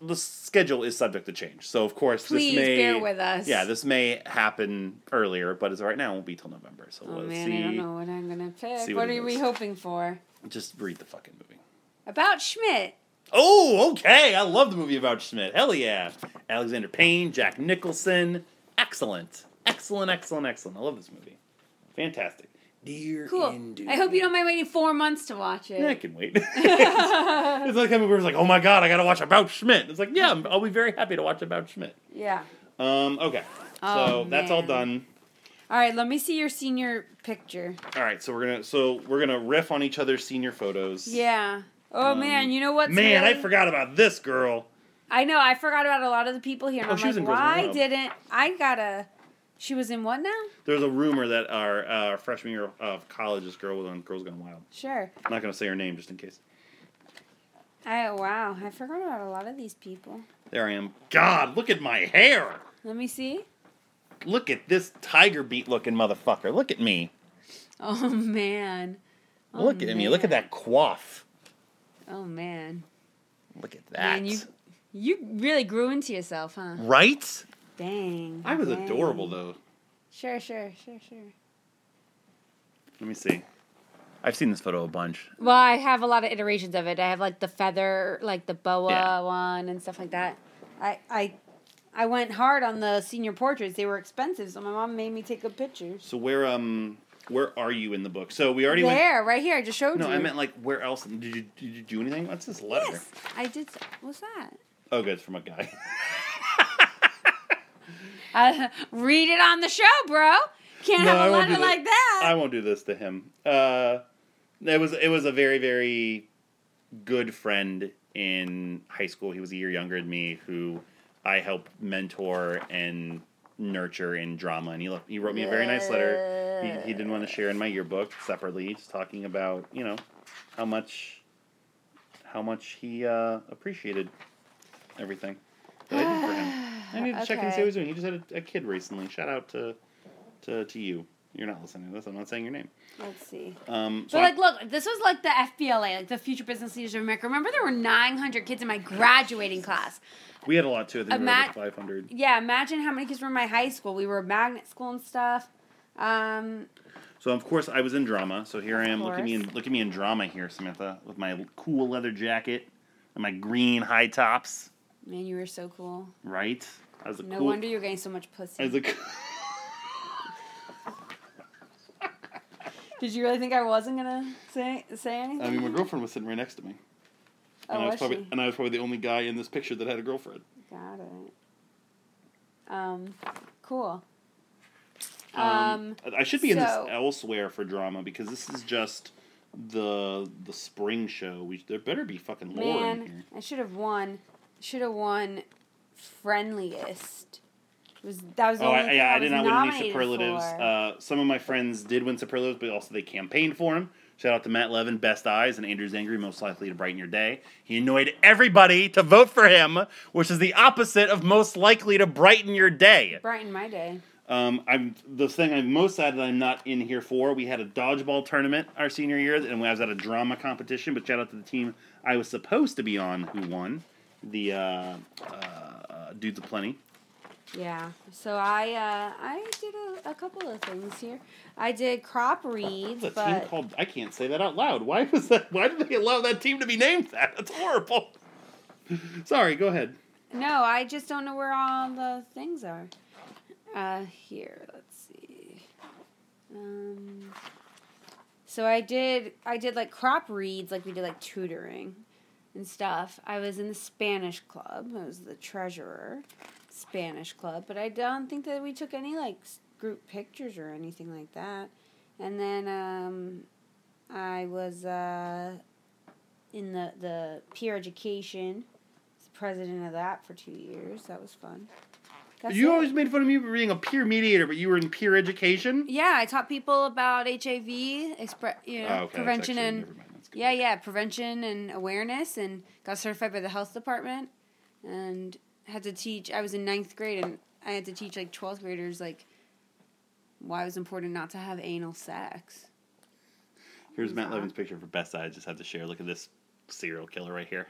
the schedule is subject to change, so of course Please this may bear with us. Yeah, this may happen earlier, but as of right now, it won't be till November. So Oh we'll man, see. I don't know what I'm gonna pick. What, what are we hoping for? Just read the fucking movie. About Schmidt. Oh, okay. I love the movie about Schmidt. Hell yeah. Alexander Payne, Jack Nicholson. Excellent. Excellent, excellent, excellent. I love this movie. Fantastic. Dear Cool. I hope you don't mind waiting four months to watch it. Yeah, I can wait. it's like that movie where it's like, oh my god, I gotta watch About Schmidt. It's like, yeah, I'll be very happy to watch About Schmidt. Yeah. Um, okay. Oh, so that's all done. All right, let me see your senior picture. All right, so we're gonna so we're gonna riff on each other's senior photos. Yeah. Oh Um, man, you know what? Man, I forgot about this girl. I know. I forgot about a lot of the people here. And Oh, I'm she was like, in Girls why didn't I gotta? She was in what now? There's a rumor that our uh, freshman year of college, this girl was on Girls Gone Wild. Sure. I'm not gonna say her name just in case. I wow. I forgot about a lot of these people. There I am. God, look at my hair. Let me see. Look at this tiger beat looking motherfucker. Look at me. Oh man. Oh, Look at me. Look at that quaff. Oh man. Look at that. Man, you you really grew into yourself, huh? right? Dang. I was dang. adorable though. Sure, sure, sure, sure. Let me see. I've seen this photo a bunch. Well, I have a lot of iterations of it. I have like the feather, like the boa Yeah. one and stuff like that. I I I went hard on the senior portraits. They were expensive, so my mom made me take good pictures. So where um where are you in the book? So we already went. There, right here. I just showed No, you. No, I meant like where else? Did you did you do anything? What's this letter? yes, I did. What's that? Oh, good. It's from a guy. Uh, read it on the show, bro. Can't No, have a letter like that. I won't do this to him. Uh, it was it was a very very good friend in high school. He was a year younger than me, who I helped mentor and nurture in drama. And he left, he wrote me a very nice letter. He, he didn't want to share in my yearbook separately, just talking about you know how much how much he uh, appreciated everything that I did for him. I need to check and see Okay. what he's doing. He just had a, a kid recently. Shout out to to to you. You're not listening to this. I'm not saying your name. Let's see. Um, so But I- like, look, this was like the FBLA, like the Future Business Leaders of America. Remember, there were 900 kids in my graduating class. we had a lot too. I think we were Ima- like 500. Yeah, imagine how many kids were in my high school. We were a magnet school and stuff. Um, So of course I was in drama. So here I am. Look at me in look at me in drama here, Samantha, with my cool leather jacket and my green high tops. man, you were so cool. Right? I was a No cool. wonder you're getting so much pussy. I was a, Did you really think I wasn't gonna say say anything? I mean, my girlfriend was sitting right next to me, oh, and I was was probably she? and I was probably the only guy in this picture that had a girlfriend. Got it. Um, cool. Um, Um, I should be in this elsewhere for drama because this is just the the spring show. We there better be fucking lore Man. I should have won. Should have won friendliest. It was that was the Oh, only I, yeah, I was did not win any superlatives. Uh, some of my friends did win superlatives, but also they campaigned for him. Shout out to Matt Levin, Best Eyes, and Andrew Zangri, most likely to brighten your day. He annoyed everybody to vote for him, which is the opposite of most likely to brighten your day. Brighten my day. Um, I'm the thing I'm most sad that I'm not in here for. We had a dodgeball tournament our senior year, and I was at a drama competition. But shout out to the team I was supposed to be on who won. The uh, uh, dudes of plenty. Yeah. So I uh, I did a, a couple of things here. I did crop reads. A but team called? I can't say that out loud. Why was that? Why did they allow that team to be named that? That's horrible. Sorry, go ahead. no, I just don't know where all the things are. Uh, here, let's see. Um, so I did I did like crop reads, like we did like tutoring and stuff. I was in the Spanish club. I was the treasurer, Spanish club, but I don't think that we took any like group pictures or anything like that. And then um, I was uh, in the the peer education. President of that for two years. That was fun. That's you it. always made fun of me for being a peer mediator, but you were in peer education. Yeah, I taught people about HIV, expre- you know, Oh, okay, prevention actually- and that's good. yeah, yeah, prevention and awareness, and got certified by the health department, and had to teach. I was in ninth grade, and I had to teach like twelfth graders like why it was important not to have anal sex. Here's Matt? Levin's picture for best. I just have to share. Look at this serial killer right here.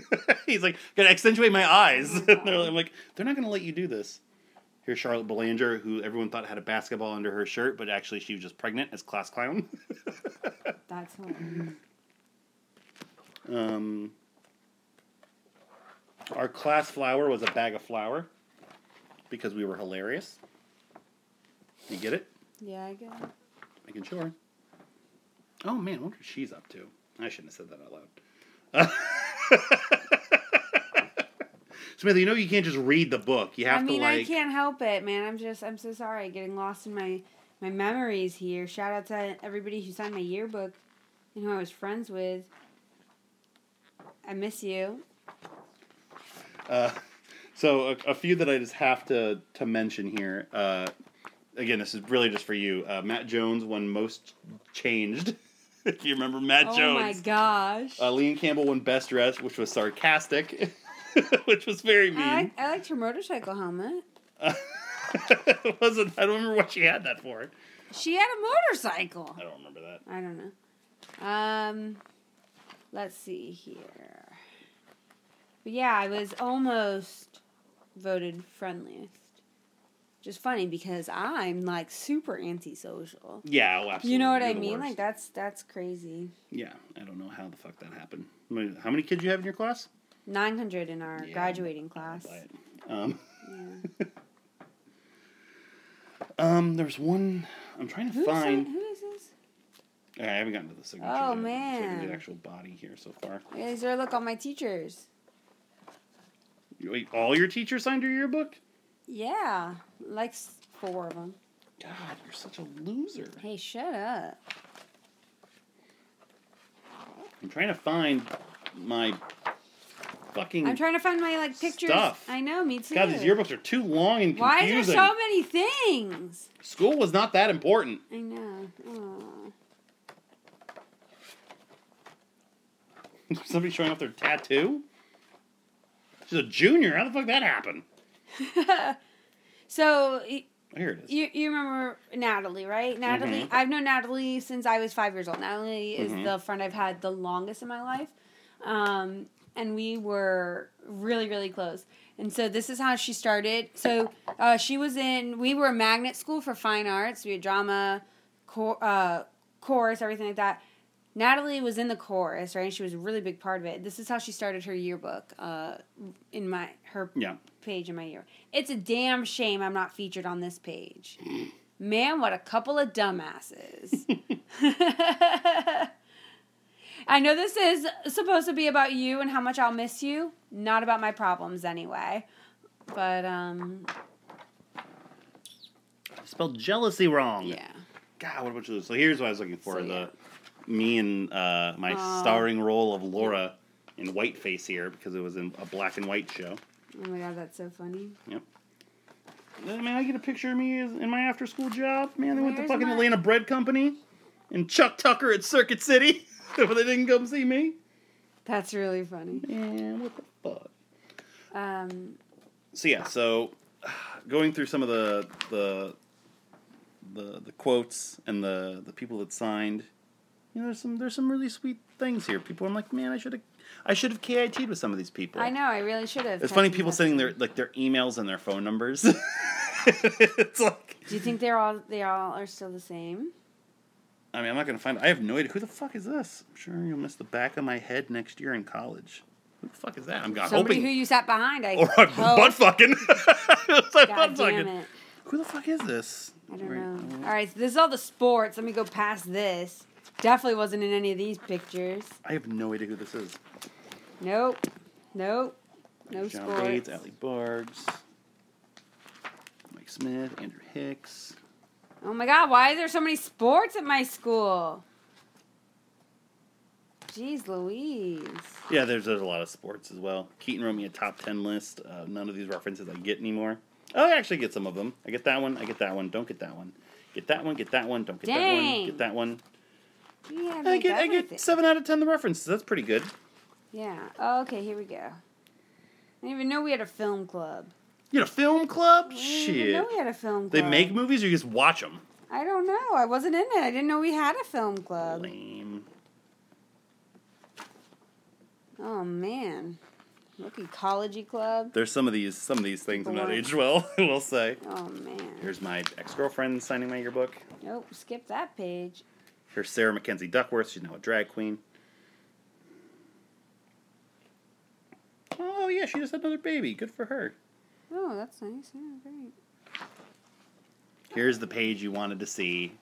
He's like, gonna accentuate my eyes. I'm like, they're not gonna let you do this. Here's Charlotte Belanger, who everyone thought had a basketball under her shirt, but actually she was just pregnant as class clown. That's hilarious. Um, our class flower was a bag of flour because we were hilarious. You get it? yeah, I get it. Making sure. Oh man, I wonder what she's up to. I shouldn't have said that out loud. Samantha, you know you can't just read the book. You have I mean, to like. I can't help it, man. I'm just, I'm so sorry, getting lost in my my memories here. Shout out to everybody who signed my yearbook and who I was friends with. I miss you. Uh, so a, a few that I just have to to mention here. Uh, again, this is really just for you. Uh, Matt Jones won most changed. if you remember Matt oh Jones. Oh my gosh. Uh, Lean Campbell won best dressed, which was sarcastic, which was very mean. I, like, I liked her motorcycle helmet. it wasn't. I don't remember what she had that for. She had a motorcycle. I don't remember that. I don't know. Um, let's see here. But yeah, I was almost voted friendliest. Just funny because I'm like super antisocial. Yeah, oh, absolutely. You know what You're I mean? worst. Like that's that's crazy. Yeah, I don't know how the fuck that happened. How many kids you have in your class? Nine hundred in our Yeah, graduating class. Um, Yeah. um, there's one. I'm trying to Who's find. Who is this? I haven't gotten to the signature. Oh, yet, So man. get actual body here so far. Is there look all my teachers? You- Wait, all your teachers signed your yearbook? Yeah, like four of them. God, you're such a loser. Hey, shut up. I'm trying to find my fucking. I'm trying to find my like pictures. Stuff. I know, me too. God, these yearbooks are too long and confusing. Why is there so many things? School was not that important. I know. Aw. Somebody showing off their tattoo? She's a junior. How the fuck that happened? So here it is. you you remember Natalie, right? Natalie. Mhm. I've known Natalie since I was five years old. Natalie is Mhm. the friend I've had the longest in my life, um, and we were really really close. And so this is how she started. So uh, she was in. We were a magnet school for fine arts. We had drama, cor- uh, chorus, everything like that. Natalie was in the chorus, right? She was a really big part of it. This is how she started her yearbook. Uh, in my her yeah. page in my year. It's a damn shame I'm not featured on this page. Man, what a couple of dumbasses. I know this is supposed to be about you and how much I'll miss you, not about my problems anyway. But um I Spelled jealousy wrong. yeah. God, what a bunch of. So here's what I was looking for: So, yeah. Me and uh, my starring role of Laura in whiteface here because it was in a black and white show. Oh my god, that's so funny. Yep. Man, I get a picture of me as, in my after school job. Man, they went to Where's fucking my- Atlanta Bread Company and Chuck Tucker at Circuit City, but they didn't come see me. That's really funny. Man, what the fuck? Um, so yeah, so going through some of the the the the quotes and the the people that signed, you know, there's some there's some really sweet things here. People, I'm like, man, I should have I should have KIT'd with some of these people. I know, I really should have. It's funny people sending their like their emails and their phone numbers. it's like Do you think they're all they all are still the same? I mean, I'm not gonna find. I have no idea who the fuck is this. I'm sure you'll miss the back of my head next year in college. Who the fuck is that? I'm Somebody hoping who you sat behind. I or hope. butt fucking. Butt damn fucking. it. Who the fuck is this? I don't Right, know. All right, so this is all the sports. Let me go past this. Definitely wasn't in any of these pictures. I have no idea who this is. Nope. Nope. No John sports. Bates, Allie Bargs, Mike Smith, Andrew Hicks. Oh my god, why is there so many sports at my school? Jeez Louise. Yeah, there's there's a lot of sports as well. Keaton wrote me a top ten list. Uh, none of these references I get anymore. Oh, I actually get some of them. I get that one. I get that one. Don't get that one. Get that one. Get that one. Don't get that one. Get that one. Yeah, I get I get seven out of ten the references. That's pretty good. Yeah. Oh, okay, here we go. I didn't even know we had a film club. You had a film club? I didn't even know we had a film club. They make movies or you just watch them? I don't know. I wasn't in it. I didn't know we had a film club. Lame. Oh man. Look ecology club. There's some of these some of these things I'm not aged well. I will say. Oh man. Here's my ex girlfriend signing my yearbook. Nope. Skip that page. Here's Sarah Mackenzie Duckworth. She's now a drag queen. Oh yeah, she just had another baby. Good for her. Oh, that's nice. Yeah, great. Here's the page you wanted to see.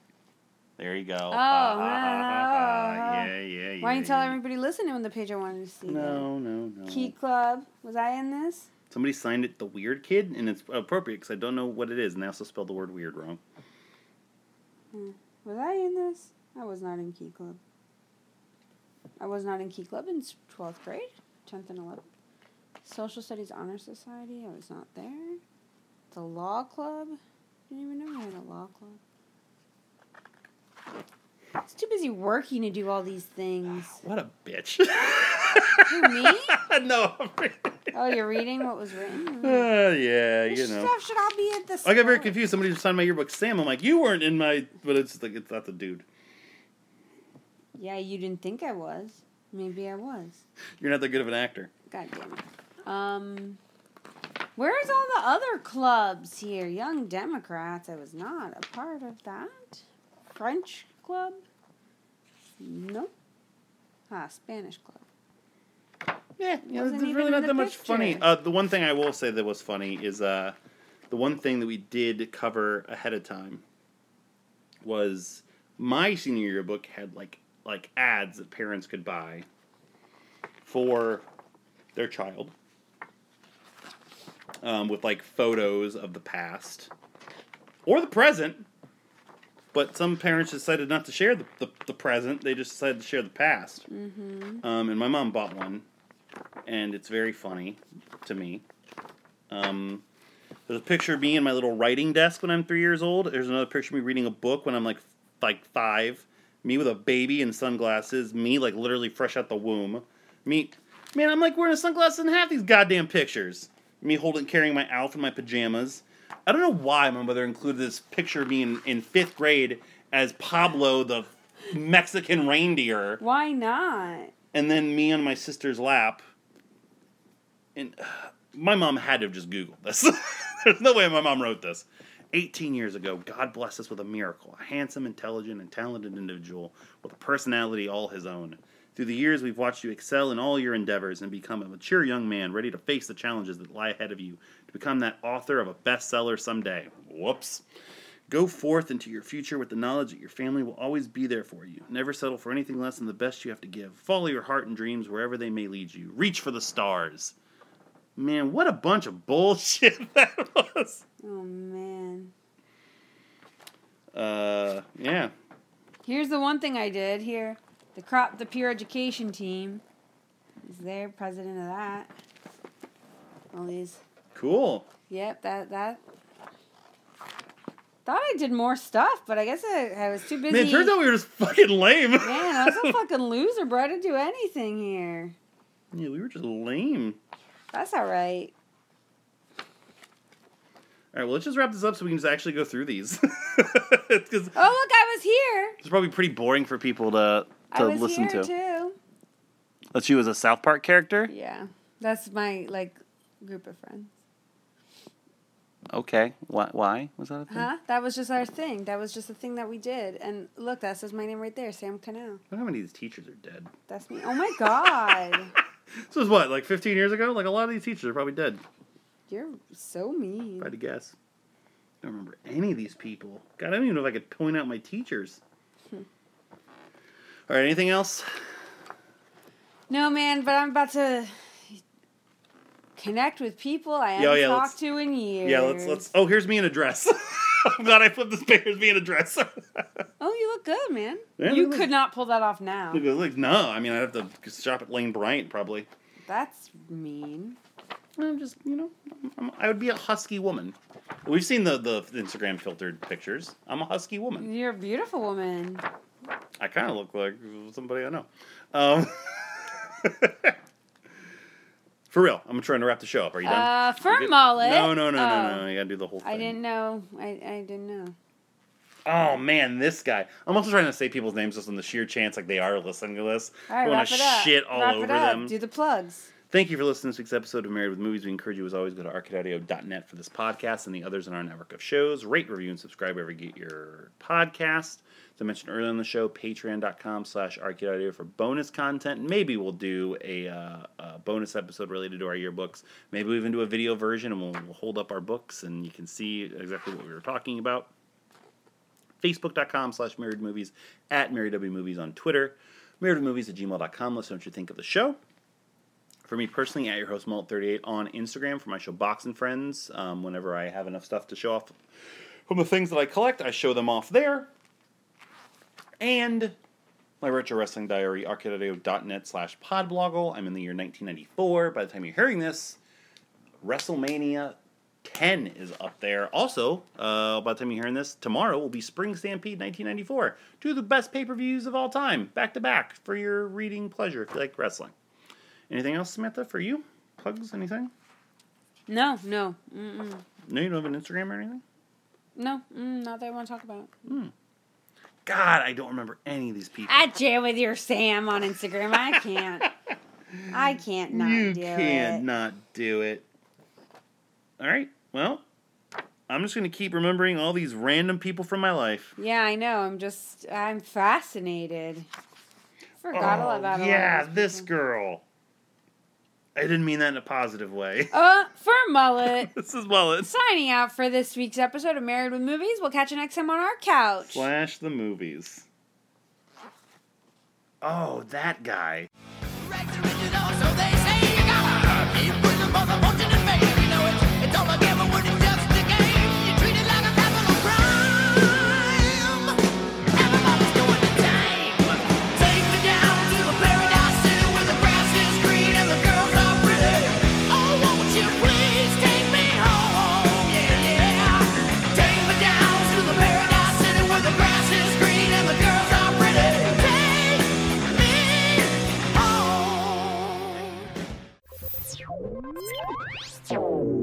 There you go. Oh, no. yeah, yeah, yeah. Why didn't you tell yeah. everybody listening on the page I wanted to see? No, no, no. Key Club. Was I in this? Somebody signed it the Weird Kid, and it's appropriate because I don't know what it is, and they also spelled the word weird wrong. Hmm. Was I in this? I was not in Key Club. I was not in Key Club in 12th grade, 10th and 11th. Social Studies Honor Society, I was not there. The Law Club, didn't even know we had a law club. I was too busy working to do all these things. What a bitch. Who, me? no. Oh, you're reading what was written? Uh, yeah, you know. stuff should all be at the I got very confused. Somebody just signed my yearbook, Sam. I'm like, you weren't in my, but it's like it's not the dude. Yeah, you didn't think I was. Maybe I was. You're not that good of an actor. God damn it. Um, where's all the other clubs here? Young Democrats. I was not a part of that. French club. Nope. Ah, Spanish club. Yeah, yeah there's really not the that much funny. Uh, the one thing I will say that was funny is uh, the one thing that we did cover ahead of time was my senior yearbook had like like ads that parents could buy for their child um, with like photos of the past or the present. But some parents decided not to share the, the, the present; they just decided to share the past. Mm-hmm. Um, and my mom bought one, and it's very funny to me. Um, there's a picture of me in my little writing desk when I'm three years old. There's another picture of me reading a book when I'm like like five. Me with a baby and sunglasses. Me like literally fresh out the womb. Me, man, I'm like wearing sunglasses in half these goddamn pictures. Me holding carrying my Alf in my pajamas. I don't know why my mother included this picture of me in, in fifth grade as Pablo the Mexican reindeer Why not? and then me on my sister's lap. And uh, my mom had to have just Googled this. There's no way my mom wrote this. 18 years ago, God blessed us with a miracle a handsome, intelligent, and talented individual with a personality all his own. Through the years, we've watched you excel in all your endeavors and become a mature young man ready to face the challenges that lie ahead of you to become that author of a bestseller someday. Whoops. Go forth into your future with the knowledge that your family will always be there for you. Never settle for anything less than the best you have to give. Follow your heart and dreams wherever they may lead you. Reach for the stars. Man, what a bunch of bullshit that was. Oh man. Uh, yeah. Here's the one thing I did here. The crop the peer education team is there, president of that. All these Cool. Yep, that that thought I did more stuff, but I guess I, I was too busy. Man, turns out we were just fucking lame. Man, I was a fucking loser, bro. I didn't do anything here. yeah, we were just lame. That's all right. All right, well, let's just wrap this up so we can just actually go through these. Oh, look, I was here. it's probably pretty boring for people to to was listen here to. too. That's you as a South Park character. Yeah, that's my like group of friends. Okay, why? Why was that a thing? Huh? That was just our thing. That was just a thing that we did. And look, that says my name right there, Sam Canal. I wonder how many of these teachers are dead. That's me. Oh my god, This was what, like 15 years ago? Like a lot of these teachers are probably dead. you're so mean. If I had to guess. I don't remember any of these people. God, I don't even know if I could point out my teachers. Hmm. All right, anything else? No, man, but I'm about to connect with people I haven't yeah, talked to in years. Yeah, let's let's. Oh, here's me in a dress. I'm glad I flipped this page. Me in a dresser. Oh, you look good, man. Yeah, you could not pull that off now. like, no, I mean, I'd have to shop at Lane Bryant probably. That's mean. I'm just, you know, I'm, I would be a husky woman. We've seen the the Instagram filtered pictures. I'm a husky woman. You're a beautiful woman. I kind of look like somebody I know. Um, for real, I'm trying to wrap the show up. Are you done? Uh, You for good? mullet. No, no, no, Oh. no, no. You gotta do the whole thing. I didn't know. I, I didn't know. Oh man, this guy. I'm also trying to say people's names just on the sheer chance like they are listening to this. All right, I want to shit all wrap over them. Do the plugs. Thank you for listening to this week's episode of Married with Movies. We encourage you, as always, go to arcadeaudio.net for this podcast and the others in our network of shows. Rate, review, and subscribe wherever you get your podcast. I mentioned earlier in the show, patreon.com slash arcadeaudio for bonus content. Maybe we'll do a, uh, a bonus episode related to our yearbooks. Maybe we'll even do a video version and we'll, we'll hold up our books and you can see exactly what we were talking about. Facebook.com slash married movies, at married W movies on Twitter, marriedmovies at gmail.com. Let us know what you think of the show. For me personally, at your host Malt38 on Instagram for my show Box and Friends. Um, whenever I have enough stuff to show off from the things that I collect, I show them off there. And my retro wrestling diary, arcadeaudio.net slash podbloggle. I'm in the year 1994. By the time you're hearing this, WrestleMania 10 is up there. Also, uh, by the time you're hearing this, tomorrow will be Spring Stampede 1994. Two of the best pay per views of all time, back to back, for your reading pleasure if you like wrestling. Anything else, Samantha, for you? Plugs, anything? No, no, mm-mm. No, you don't have an Instagram or anything? no, mm, not that I want to talk about. God, I don't remember any of these people. At Jam with your Sam on Instagram. I can't. I can't not you do can't it. not do it. All right, well, I'm just going to keep remembering all these random people from my life. Yeah, I know. I'm just. I'm fascinated. Forgot all Oh, about a lot of yeah, this people. girl. I didn't mean that in a positive way. Uh, for Mullet. this is Mullet. Signing out for this week's episode of Married with Movies. We'll catch you next time on our couch. Flash the movies. Oh, that guy.